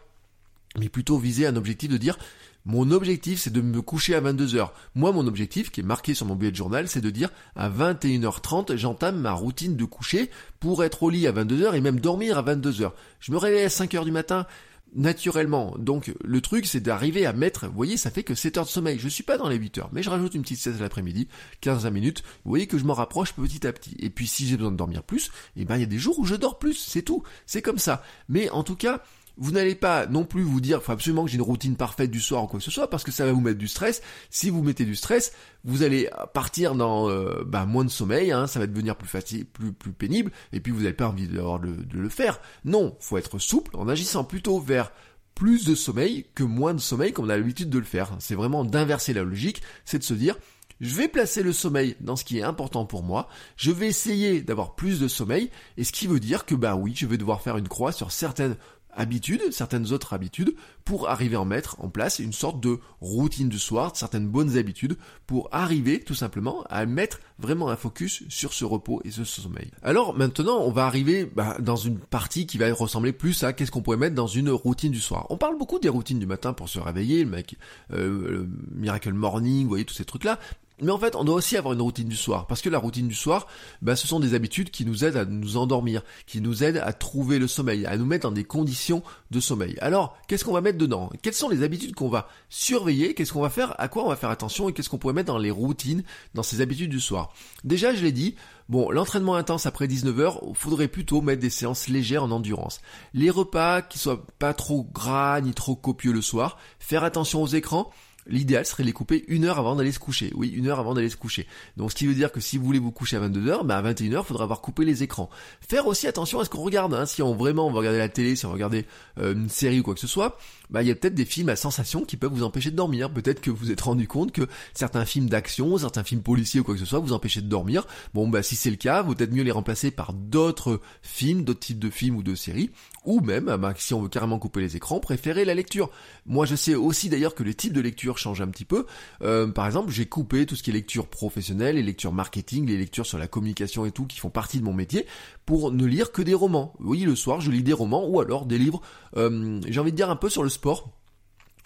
Speaker 1: mais plutôt viser un objectif de dire mon objectif c'est de me coucher à 22 heures. Moi mon objectif qui est marqué sur mon bullet journal c'est de dire à 21h30 j'entame ma routine de coucher pour être au lit à 22 heures et même dormir à 22 heures. Je me réveille à 5 heures du matin, naturellement. Donc le truc c'est d'arriver à mettre, voyez, ça fait que 7 heures de sommeil. Je suis pas dans les 8 heures, mais je rajoute une petite sieste l'après-midi, 15 minutes. Vous voyez que je m'en rapproche petit à petit. Et puis si j'ai besoin de dormir plus, eh ben il y a des jours où je dors plus, c'est tout. C'est comme ça. Mais en tout cas, vous n'allez pas non plus vous dire, faut absolument que j'ai une routine parfaite du soir ou quoi que ce soit, parce que ça va vous mettre du stress. Si vous mettez du stress, vous allez partir dans euh, bah, moins de sommeil, hein, ça va devenir plus facile, plus plus pénible, et puis vous n'avez pas envie de, de le faire. Non, faut être souple en agissant plutôt vers plus de sommeil que moins de sommeil comme on a l'habitude de le faire. C'est vraiment d'inverser la logique, c'est de se dire je vais placer le sommeil dans ce qui est important pour moi, je vais essayer d'avoir plus de sommeil, et ce qui veut dire que bah oui, je vais devoir faire une croix sur certaines habitudes, certaines autres habitudes, pour arriver à mettre en place une sorte de routine du soir, certaines bonnes habitudes, pour arriver tout simplement à mettre vraiment un focus sur ce repos et ce sommeil. Alors maintenant, on va arriver bah, dans une partie qui va ressembler plus à qu'est-ce qu'on pourrait mettre dans une routine du soir. On parle beaucoup des routines du matin pour se réveiller, le mec, euh, le Miracle Morning, vous voyez tous ces trucs-là. Mais en fait, on doit aussi avoir une routine du soir, parce que la routine du soir, bah, ce sont des habitudes qui nous aident à nous endormir, qui nous aident à trouver le sommeil, à nous mettre dans des conditions de sommeil. Alors, qu'est-ce qu'on va mettre dedans? Quelles sont les habitudes qu'on va surveiller? Qu'est-ce qu'on va faire? À quoi on va faire attention? Et qu'est-ce qu'on pourrait mettre dans les routines, dans ces habitudes du soir? Déjà, je l'ai dit, Bon, l'entraînement intense après 19h, faudrait plutôt mettre des séances légères en endurance. Les repas qui soient pas trop gras ni trop copieux le soir, faire attention aux écrans, l'idéal serait de les couper une heure avant d'aller se coucher. Oui, une heure avant d'aller se coucher. Donc ce qui veut dire que si vous voulez vous coucher à 22h, bah à 21h, il faudra avoir coupé les écrans. Faire aussi attention à ce qu'on regarde. Hein. Si on vraiment regarder la télé, si on va regarder euh, une série ou quoi que ce soit, bah il y a peut-être des films à sensation qui peuvent vous empêcher de dormir. Peut-être que vous êtes rendu compte que certains films d'action, certains films policiers ou quoi que ce soit vous empêchaient de dormir. Bon bah si c'est le cas, vous peut-être mieux les remplacer par d'autres films, d'autres types de films ou de séries ou même, bah, si on veut carrément couper les écrans, préférer la lecture. Moi, je sais aussi d'ailleurs que le type de lecture change un petit peu. Euh, par exemple, j'ai coupé tout ce qui est lecture professionnelle, les lectures marketing, les lectures sur la communication et tout, qui font partie de mon métier, pour ne lire que des romans. Oui, le soir, je lis des romans ou alors des livres, euh, j'ai envie de dire un peu sur le sport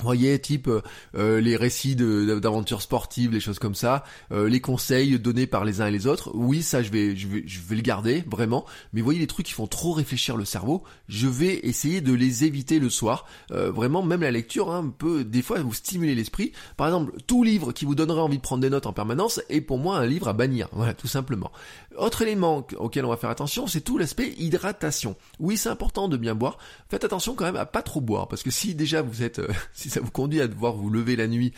Speaker 1: voyez, type euh, euh, les récits d'aventures sportives, les choses comme ça, euh, les conseils donnés par les uns et les autres. Oui, ça, je vais, je vais, je vais le garder vraiment. Mais voyez les trucs qui font trop réfléchir le cerveau, je vais essayer de les éviter le soir. vraiment, même la lecture hein, peut des fois vous stimuler l'esprit. Par exemple, tout livre qui vous donnerait envie de prendre des notes en permanence est pour moi un livre à bannir. Voilà, tout simplement. Autre élément auquel on va faire attention, c'est tout l'aspect hydratation. Oui, c'est important de bien boire. Faites attention quand même à pas trop boire, parce que si déjà vous êtes, si ça vous conduit à devoir vous lever la nuit,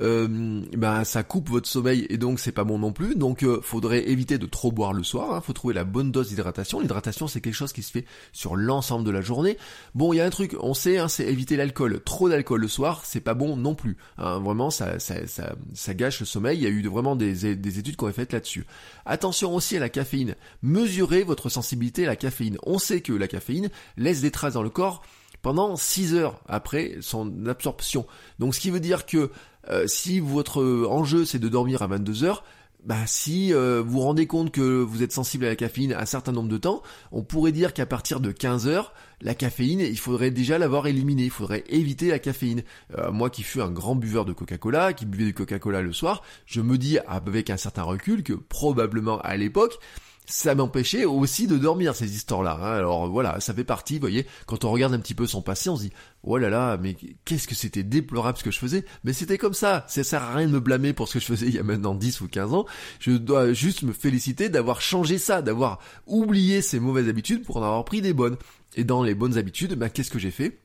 Speaker 1: euh, ben ça coupe votre sommeil et donc c'est pas bon non plus. Donc euh, faudrait éviter de trop boire le soir. Hein. Faut trouver la bonne dose d'hydratation. L'hydratation c'est quelque chose qui se fait sur l'ensemble de la journée. Bon, il y a un truc, on sait, hein, c'est éviter l'alcool. Trop d'alcool le soir, c'est pas bon non plus. Hein. Vraiment, ça, ça, ça, ça, gâche le sommeil. Il y a eu vraiment des, des études ont été faites là-dessus. Attention aussi la caféine. Mesurez votre sensibilité à la caféine. On sait que la caféine laisse des traces dans le corps pendant 6 heures après son absorption. Donc ce qui veut dire que euh, si votre enjeu c'est de dormir à 22 heures, bah si euh, vous vous rendez compte que vous êtes sensible à la caféine un certain nombre de temps, on pourrait dire qu'à partir de 15 heures, la caféine, il faudrait déjà l'avoir éliminée, il faudrait éviter la caféine. Euh, moi qui fus un grand buveur de Coca-Cola, qui buvais du Coca-Cola le soir, je me dis avec un certain recul que probablement à l'époque, ça m'empêchait aussi de dormir ces histoires-là. Hein. Alors voilà, ça fait partie, vous voyez, quand on regarde un petit peu son passé, on se dit, oh là là, mais qu'est-ce que c'était déplorable ce que je faisais, mais c'était comme ça, ça sert à rien de me blâmer pour ce que je faisais il y a maintenant 10 ou 15 ans, je dois juste me féliciter d'avoir changé ça, d'avoir oublié ces mauvaises habitudes pour en avoir pris des bonnes. Et dans les bonnes habitudes, ben, qu'est-ce que j'ai fait?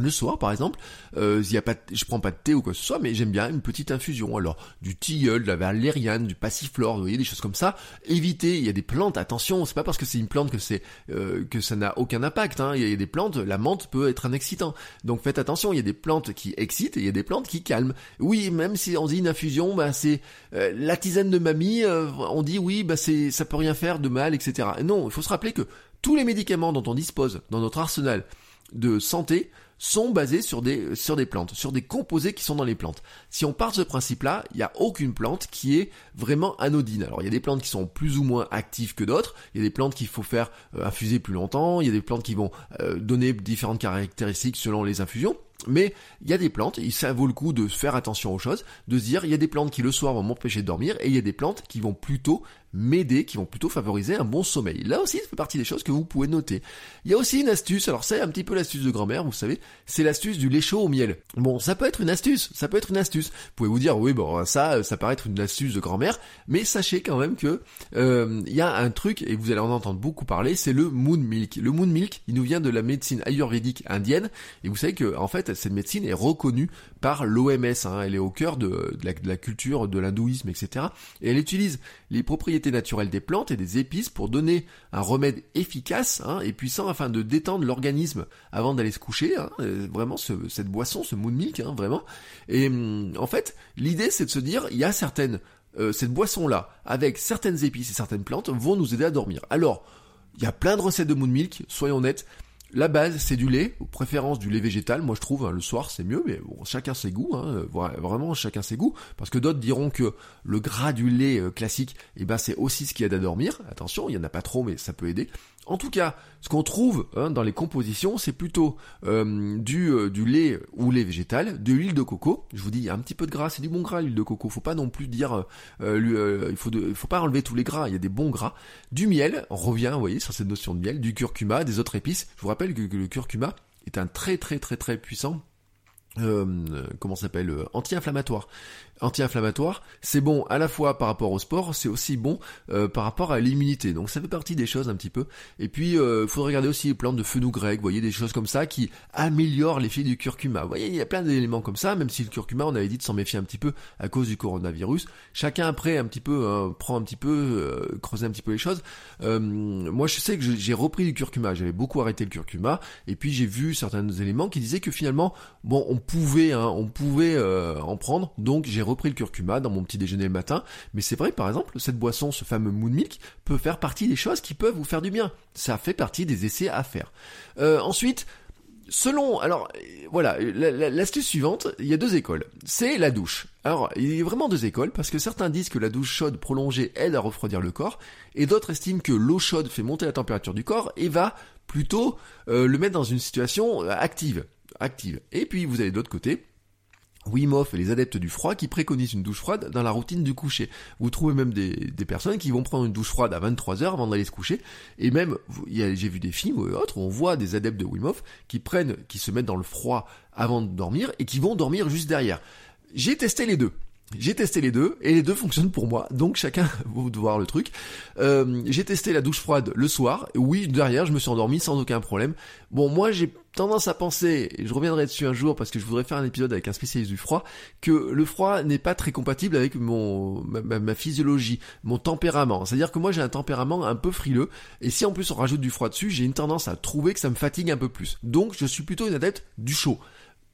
Speaker 1: Le soir, par exemple, euh, y a pas, je prends pas de thé ou quoi que ce soit, mais j'aime bien une petite infusion. Alors, du tilleul, de la valériane, du passiflore, vous voyez, des choses comme ça. Évitez, il y a des plantes, attention, c'est pas parce que c'est une plante que c'est euh, que ça n'a aucun impact. Hein. Il y a des plantes, la menthe peut être un excitant. Donc faites attention, il y a des plantes qui excitent et il y a des plantes qui calment. Oui, même si on dit une infusion, bah c'est euh, la tisane de mamie, euh, on dit oui, bah c'est ça peut rien faire de mal, etc. Non, il faut se rappeler que tous les médicaments dont on dispose dans notre arsenal de santé sont basés sur des, sur des plantes, sur des composés qui sont dans les plantes. Si on part de ce principe-là, il n'y a aucune plante qui est vraiment anodine. Alors il y a des plantes qui sont plus ou moins actives que d'autres, il y a des plantes qu'il faut faire euh, infuser plus longtemps, il y a des plantes qui vont euh, donner différentes caractéristiques selon les infusions. Mais il y a des plantes, et ça vaut le coup de faire attention aux choses, de se dire il y a des plantes qui le soir vont m'empêcher de dormir, et il y a des plantes qui vont plutôt m'aider, qui vont plutôt favoriser un bon sommeil. Là aussi, ça fait partie des choses que vous pouvez noter. Il y a aussi une astuce, alors c'est un petit peu l'astuce de grand-mère, vous savez, c'est l'astuce du lait chaud au miel. Bon, ça peut être une astuce, ça peut être une astuce. Vous pouvez vous dire, oui, bon, ça, ça paraît être une astuce de grand-mère, mais sachez quand même que euh, il y a un truc, et vous allez en entendre beaucoup parler, c'est le moon milk. Le moon milk, il nous vient de la médecine ayurvédique indienne, et vous savez que, en fait, cette médecine est reconnue par l'OMS, hein, elle est au cœur de, la, culture, de l'hindouisme, etc. Et elle utilise les propriétés naturelles des plantes et des épices pour donner un remède efficace hein, et puissant afin de détendre l'organisme avant d'aller se coucher. Hein, euh, vraiment, cette boisson, ce moon milk, hein, vraiment. Et hum, en fait, l'idée c'est de se dire, il y a certaines, euh, cette boisson-là, avec certaines épices et certaines plantes, vont nous aider à dormir. Alors, il y a plein de recettes de moon milk, soyons honnêtes. La base, c'est du lait, aux préférences du lait végétal, moi je trouve, hein, le soir c'est mieux, mais bon, chacun ses goûts, hein, vraiment chacun ses goûts, parce que d'autres diront que le gras du lait euh, classique, eh ben c'est aussi ce qui aide à dormir, attention, il y en a pas trop, mais ça peut aider. En tout cas, ce qu'on trouve hein, dans les compositions, c'est plutôt euh, du, euh, du lait ou lait végétal, de l'huile de coco. Je vous dis, un petit peu de gras, c'est du bon gras l'huile de coco. Faut pas non plus dire, il faut, il faut pas enlever tous les gras. Il y a des bons gras, du miel. On revient, vous voyez, sur cette notion de miel, du curcuma, des autres épices. Je vous rappelle que le curcuma est un très très très très puissant euh, comment s'appelle euh, anti-inflammatoire anti-inflammatoire, c'est bon à la fois par rapport au sport, c'est aussi bon euh, par rapport à l'immunité. Donc ça fait partie des choses un petit peu. Et puis il euh, faudrait regarder aussi les plantes de fenouil grec, vous voyez des choses comme ça qui améliorent l'effet du curcuma. Vous voyez, il y a plein d'éléments comme ça, même si le curcuma, on avait dit de s'en méfier un petit peu à cause du coronavirus. Chacun après un petit peu prend un petit peu creuser un petit peu les choses. moi je sais que j'ai repris du curcuma, j'avais beaucoup arrêté le curcuma et puis j'ai vu certains éléments qui disaient que finalement bon, on pouvait hein, on pouvait en prendre. Donc j'ai repris le curcuma dans mon petit déjeuner le matin, mais c'est vrai par exemple, cette boisson, ce fameux moon milk, peut faire partie des choses qui peuvent vous faire du bien. Ça fait partie des essais à faire. Euh, ensuite, Selon, alors voilà, l'astuce suivante, il y a deux écoles. C'est la douche. Alors, il y a vraiment deux écoles, parce que certains disent que la douche chaude prolongée aide à refroidir le corps, et d'autres estiment que l'eau chaude fait monter la température du corps et va plutôt euh, le mettre dans une situation euh, active. Active. Et puis vous avez de l'autre côté, Wim et les adeptes du froid qui préconisent une douche froide dans la routine du coucher. Vous trouvez même des, personnes qui vont prendre une douche froide à 23h avant d'aller se coucher. Et même, j'ai vu des films ou autres où on voit des adeptes de Wim qui prennent, qui se mettent dans le froid avant de dormir et qui vont dormir juste derrière. J'ai testé les deux. J'ai testé les deux et les deux fonctionnent pour moi, donc chacun vous voir le truc. Euh, j'ai testé la douche froide le soir. Oui, derrière, je me suis endormi sans aucun problème. Bon, moi, j'ai tendance à penser, et je reviendrai dessus un jour parce que je voudrais faire un épisode avec un spécialiste du froid, que le froid n'est pas très compatible avec mon ma, physiologie, mon tempérament. C'est-à-dire que moi, j'ai un tempérament un peu frileux, et si en plus on rajoute du froid dessus, j'ai une tendance à trouver que ça me fatigue un peu plus. Donc, je suis plutôt une adepte du chaud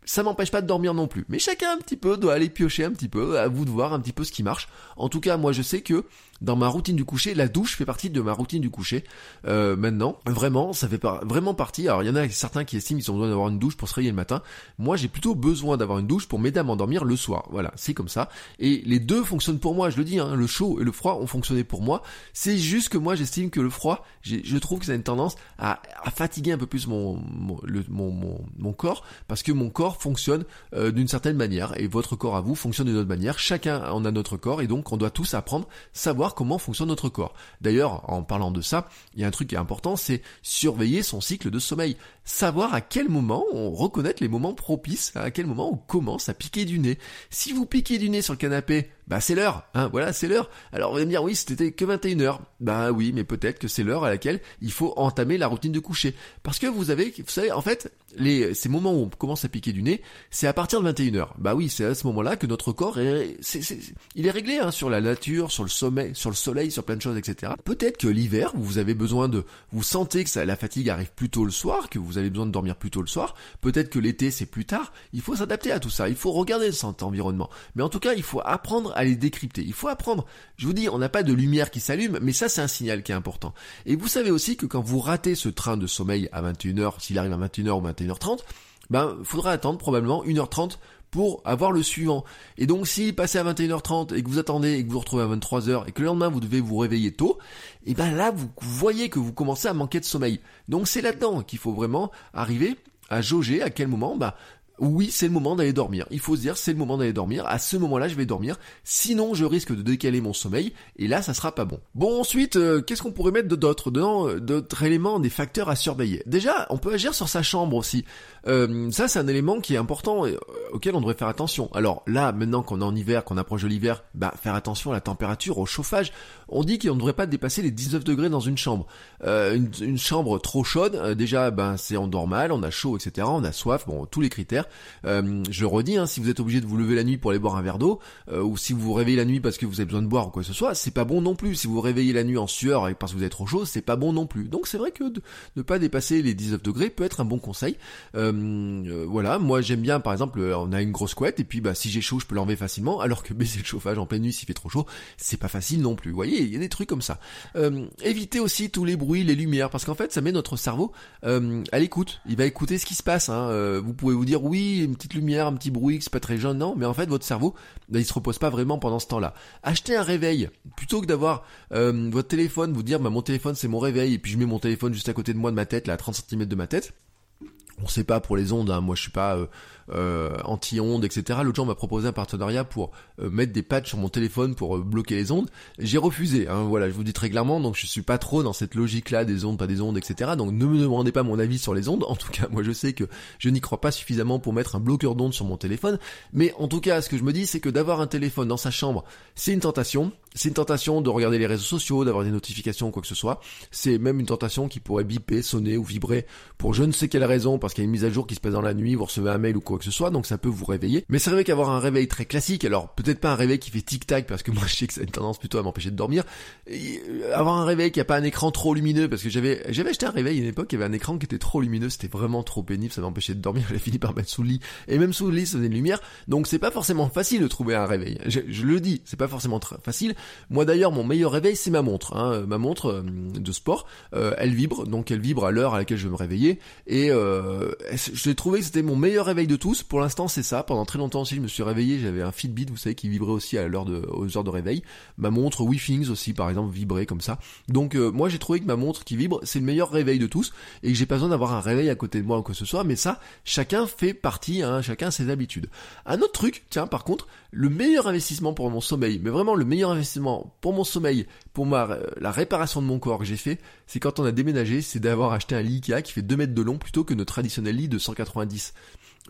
Speaker 1: ça m'empêche pas de dormir non plus. Mais chacun un petit peu doit aller piocher un petit peu, à vous de voir un petit peu ce qui marche. En tout cas, moi je sais que dans ma routine du coucher, la douche fait partie de ma routine du coucher. Euh, maintenant, vraiment, ça fait vraiment partie. Alors il y en a certains qui estiment qu'ils ont besoin d'avoir une douche pour se réveiller le matin. Moi, j'ai plutôt besoin d'avoir une douche pour m'aider à m'endormir le soir. Voilà, c'est comme ça. Et les deux fonctionnent pour moi. Je le dis, hein, le chaud et le froid ont fonctionné pour moi. C'est juste que moi, j'estime que le froid, je trouve que ça a une tendance à, fatiguer un peu plus mon mon, mon, corps parce que mon corps fonctionne euh, d'une certaine manière et votre corps à vous fonctionne d'une autre manière. Chacun en a notre corps et donc on doit tous apprendre, savoir comment fonctionne notre corps. D'ailleurs, en parlant de ça, il y a un truc qui est important, c'est surveiller son cycle de sommeil. Savoir à quel moment on reconnaît les moments propices, à quel moment on commence à piquer du nez. Si vous piquez du nez sur le canapé bah c'est l'heure, hein, voilà, c'est l'heure. Alors vous allez me dire, oui, c'était que 21h. Bah oui, mais peut-être que c'est l'heure à laquelle il faut entamer la routine de coucher. Parce que vous avez, vous savez, en fait, les, ces moments où on commence à piquer du nez, c'est à partir de 21h. Bah oui, c'est à ce moment-là que notre corps est, c'est, il est réglé, hein, sur la nature, sur le sommeil, sur le soleil, sur plein de choses, etc. Peut-être que l'hiver, vous avez besoin de, vous sentez que ça, la fatigue arrive plus tôt le soir, que vous avez besoin de dormir plus tôt le soir. Peut-être que l'été c'est plus tard. Il faut s'adapter à tout ça. Il faut regarder son environnement. Mais en tout cas, il faut apprendre à les décrypter. Il faut apprendre. Je vous dis, on n'a pas de lumière qui s'allume, mais ça c'est un signal qui est important. Et vous savez aussi que quand vous ratez ce train de sommeil à 21h, s'il arrive à 21h ou 21h30, ben, faudra attendre probablement 1h30 pour avoir le suivant. Et donc si passez à 21h30 et que vous attendez et que vous vous retrouvez à 23h et que le lendemain vous devez vous réveiller tôt, et ben là vous voyez que vous commencez à manquer de sommeil. Donc c'est là-dedans qu'il faut vraiment arriver à jauger à quel moment bah oui, c'est le moment d'aller dormir. Il faut se dire, c'est le moment d'aller dormir. À ce moment-là, je vais dormir. Sinon, je risque de décaler mon sommeil. Et là, ça sera pas bon. Bon, ensuite, euh, qu'est-ce qu'on pourrait mettre d'autres dedans euh, D'autres éléments, des facteurs à surveiller? Déjà, on peut agir sur sa chambre aussi. Euh, ça, c'est un élément qui est important et auquel on devrait faire attention. Alors là, maintenant qu'on est en hiver, qu'on approche de l'hiver, bah, faire attention à la température, au chauffage. On dit qu'on ne devrait pas dépasser les 19 degrés dans une chambre. une, chambre trop chaude, déjà, ben, c'est on dort mal, on a chaud, etc. On a soif, bon, tous les critères. Faire. je redis, hein, si vous êtes obligé de vous lever la nuit pour aller boire un verre d'eau, ou si vous vous réveillez la nuit parce que vous avez besoin de boire ou quoi que ce soit, c'est pas bon non plus. Si vous vous réveillez la nuit en sueur et parce que vous êtes trop chaud, c'est pas bon non plus. Donc c'est vrai que ne pas dépasser les 19 degrés peut être un bon conseil. voilà, moi j'aime bien par exemple, on a une grosse couette et puis bah si j'ai chaud, je peux l'enlever facilement, alors que baisser le chauffage en pleine nuit s'il fait trop chaud, c'est pas facile non plus. Vous voyez, il y a des trucs comme ça. Euh, évitez aussi tous les bruits, les lumières, parce qu'en fait, ça met notre cerveau euh, à l'écoute. Il va écouter ce qui se passe. Hein. Euh, vous pouvez vous dire oui, une petite lumière, un petit bruit, c'est pas très jeune, non, mais en fait, votre cerveau, ben, il se repose pas vraiment pendant ce temps-là. Achetez un réveil plutôt que d'avoir euh, votre téléphone, vous dire bah, mon téléphone c'est mon réveil et puis je mets mon téléphone juste à côté de moi de ma tête, là à 30 cm de ma tête. On sait pas pour les ondes, hein. moi je suis pas euh, euh, anti-ondes, etc. L'autre jour, m'a proposé un partenariat pour euh, mettre des patchs sur mon téléphone pour bloquer les ondes. J'ai refusé. Hein, voilà, je vous dis très clairement. Donc, je suis pas trop dans cette logique-là des ondes, pas des ondes, etc. Donc, ne me demandez pas mon avis sur les ondes. En tout cas, moi, je sais que je n'y crois pas suffisamment pour mettre un bloqueur d'ondes sur mon téléphone. Mais en tout cas, ce que je me dis, c'est que d'avoir un téléphone dans sa chambre, c'est une tentation. C'est une tentation de regarder les réseaux sociaux, d'avoir des notifications ou quoi que ce soit. C'est même une tentation qui pourrait biper, sonner ou vibrer pour je ne sais quelle raison, parce qu'il y a une mise à jour qui se passe dans la nuit, vous recevez un mail ou quoi que ce soit, donc ça peut vous réveiller. Mais c'est vrai qu'avoir un réveil très classique, alors peut-être pas un réveil qui fait tic-tac, parce que moi je sais que ça a une tendance plutôt à m'empêcher de dormir, euh, avoir un réveil qui a pas un écran trop lumineux, parce que j'avais j'avais acheté un réveil à une époque, il y avait un écran qui était trop lumineux, c'était vraiment trop pénible, ça m'empêchait de dormir, j'ai fini par mettre sous le lit, et même sous le lit ça faisait une lumière, donc c'est pas forcément facile de trouver un réveil. Je, le dis, c'est pas forcément très facile. Moi d'ailleurs, mon meilleur réveil, c'est ma montre. Hein. Ma montre euh, de sport, euh, elle vibre, donc elle vibre à l'heure à laquelle je vais me réveiller. Et euh, j'ai trouvé que c'était mon meilleur réveil de tous. Pour l'instant, c'est ça. Pendant très longtemps aussi, je me suis réveillé, j'avais un Fitbit, vous savez, qui vibrait aussi à l'heure de, aux heures de réveil. Ma montre WeThings aussi, par exemple, vibrait comme ça. Donc moi, j'ai trouvé que ma montre qui vibre, c'est le meilleur réveil de tous, et que j'ai pas besoin d'avoir un réveil à côté de moi ou que ce soit. Mais ça, chacun fait partie, hein, chacun ses habitudes. Un autre truc, tiens, par contre, le meilleur investissement pour mon sommeil, mais vraiment le meilleur investissement pour mon sommeil, pour ma, la réparation de mon corps que j'ai fait, c'est quand on a déménagé, c'est d'avoir acheté un lit Ikea qui fait 2 mètres de long plutôt que notre traditionnel lit de 190.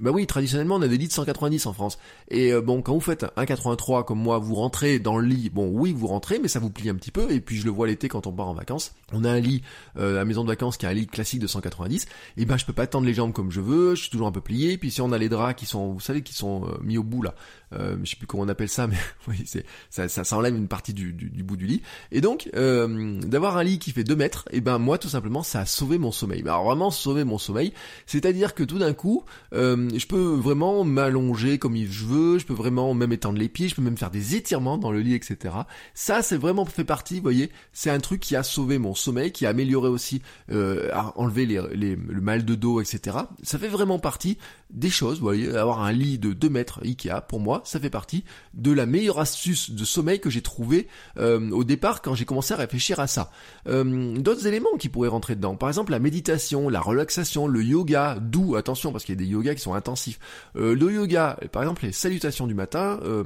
Speaker 1: Bah oui, traditionnellement on a des lits de 190 en France. Et euh, bon, quand vous faites un 83 comme moi, vous rentrez dans le lit. Bon, oui, vous rentrez, mais ça vous plie un petit peu. Et puis je le vois l'été quand on part en vacances. On a un lit euh, la maison de vacances qui a un lit classique de 190. Et ben je peux pas tendre les jambes comme je veux. Je suis toujours un peu plié. Puis si on a les draps qui sont, vous savez, qui sont euh, mis au bout là, euh, je sais plus comment on appelle ça, mais oui, c'est ça, ça, enlève une partie du, du, bout du lit. Et donc euh, d'avoir un lit qui fait 2 mètres, et ben moi tout simplement ça a sauvé mon sommeil. Alors vraiment sauvé mon sommeil. C'est-à-dire que tout d'un coup euh, je peux vraiment m'allonger comme je veux, je peux vraiment même étendre les pieds, je peux même faire des étirements dans le lit, etc. Ça, c'est vraiment fait partie, vous voyez, c'est un truc qui a sauvé mon sommeil, qui a amélioré aussi, euh, a enlevé les, le mal de dos, etc. Ça fait vraiment partie des choses, vous voyez, avoir un lit de 2 mètres Ikea, pour moi, ça fait partie de la meilleure astuce de sommeil que j'ai trouvé euh, au départ quand j'ai commencé à réfléchir à ça. Euh, d'autres éléments qui pourraient rentrer dedans, par exemple la méditation, la relaxation, le yoga, doux, attention, parce qu'il y a des yogas qui sont intensifs. Euh, le yoga, par exemple les salutations du matin, euh,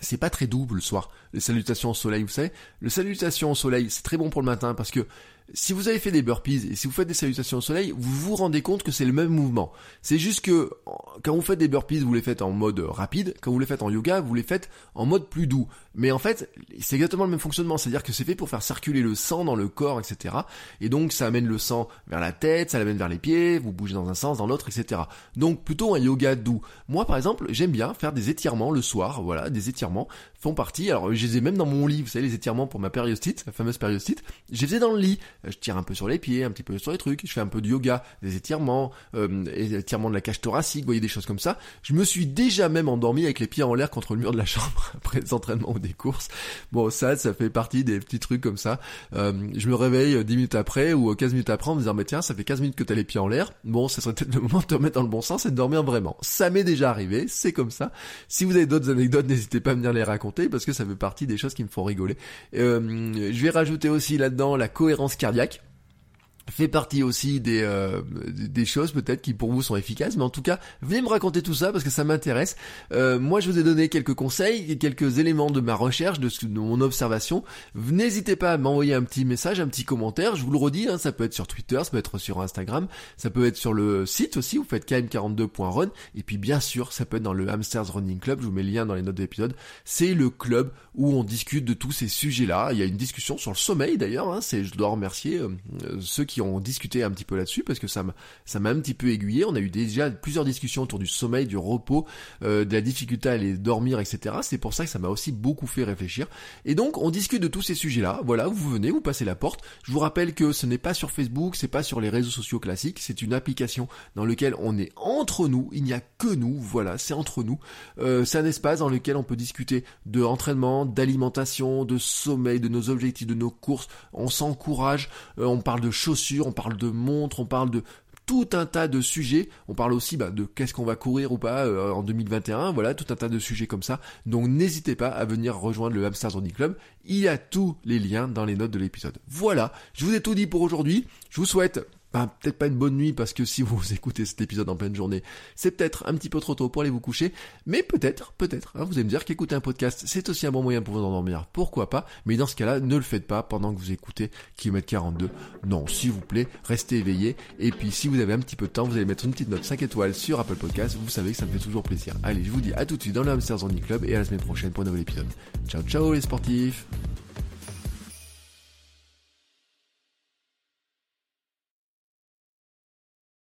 Speaker 1: c'est pas très doux le soir. Les salutations au soleil, vous savez. Le salutation au soleil, c'est très bon pour le matin parce que si vous avez fait des burpees et si vous faites des salutations au soleil, vous vous rendez compte que c'est le même mouvement. C'est juste que quand vous faites des burpees, vous les faites en mode rapide. Quand vous les faites en yoga, vous les faites en mode plus doux. Mais en fait, c'est exactement le même fonctionnement. C'est-à-dire que c'est fait pour faire circuler le sang dans le corps, etc. Et donc, ça amène le sang vers la tête, ça l'amène vers les pieds, vous bougez dans un sens, dans l'autre, etc. Donc, plutôt un yoga doux. Moi, par exemple, j'aime bien faire des étirements le soir. Voilà, des étirements font partie. Alors, je les ai même dans mon lit. Vous savez, les étirements pour ma périostite, la fameuse périostite. Je les faisais dans le lit. Je tire un peu sur les pieds, un petit peu sur les trucs. Je fais un peu de yoga, des étirements, euh, étirements de la cage thoracique, vous voyez, des choses comme ça. Je me suis déjà même endormi avec les pieds en l'air contre le mur de la chambre après les entraînements des courses. Bon, ça, ça fait partie des petits trucs comme ça. Euh, je me réveille 10 minutes après ou 15 minutes après en me disant, mais tiens, ça fait 15 minutes que t'as les pieds en l'air. Bon, ça serait peut-être le moment de te remettre dans le bon sens et de dormir vraiment. Ça m'est déjà arrivé, c'est comme ça. Si vous avez d'autres anecdotes, n'hésitez pas à venir les raconter parce que ça fait partie des choses qui me font rigoler. Euh, je vais rajouter aussi là-dedans la cohérence cardiaque fait partie aussi des euh, des choses peut-être qui pour vous sont efficaces mais en tout cas venez me raconter tout ça parce que ça m'intéresse. Euh, moi je vous ai donné quelques conseils quelques éléments de ma recherche de, de mon observation. N'hésitez pas à m'envoyer un petit message un petit commentaire. Je vous le redis hein, ça peut être sur Twitter ça peut être sur Instagram ça peut être sur le site aussi vous faites km42.run et puis bien sûr ça peut être dans le Hamsters Running Club. Je vous mets le lien dans les notes d'épisode c'est le club où on discute de tous ces sujets là il y a une discussion sur le sommeil d'ailleurs hein, c'est je dois remercier euh, ceux qui qui ont discuté un petit peu là-dessus parce que ça m'a ça m'a un petit peu aiguillé. On a eu déjà plusieurs discussions autour du sommeil, du repos, euh, de la difficulté à aller dormir, etc. C'est pour ça que ça m'a aussi beaucoup fait réfléchir. Et donc on discute de tous ces sujets-là. Voilà, vous venez, vous passez la porte. Je vous rappelle que ce n'est pas sur Facebook, c'est pas sur les réseaux sociaux classiques, c'est une application dans laquelle on est entre nous. Il n'y a que nous. Voilà, c'est entre nous. Euh, c'est un espace dans lequel on peut discuter de entraînement, d'alimentation, de sommeil, de nos objectifs, de nos courses. On s'encourage. Euh, on parle de on parle de montres, on parle de tout un tas de sujets. On parle aussi bah, de qu'est-ce qu'on va courir ou pas euh, en 2021. Voilà, tout un tas de sujets comme ça. Donc n'hésitez pas à venir rejoindre le Hamster Running Club. Il y a tous les liens dans les notes de l'épisode. Voilà, je vous ai tout dit pour aujourd'hui. Je vous souhaite bah, peut-être pas une bonne nuit parce que si vous écoutez cet épisode en pleine journée, c'est peut-être un petit peu trop tôt pour aller vous coucher, mais peut-être, peut-être, hein, vous allez me dire qu'écouter un podcast, c'est aussi un bon moyen pour vous endormir, pourquoi pas, mais dans ce cas-là, ne le faites pas pendant que vous écoutez Kilomètre 42. Non, s'il vous plaît, restez éveillé, et puis si vous avez un petit peu de temps, vous allez mettre une petite note 5 étoiles sur Apple Podcast, vous savez que ça me fait toujours plaisir. Allez, je vous dis à tout de suite dans le Hamster Zoning Club et à la semaine prochaine pour un nouvel épisode. Ciao ciao les sportifs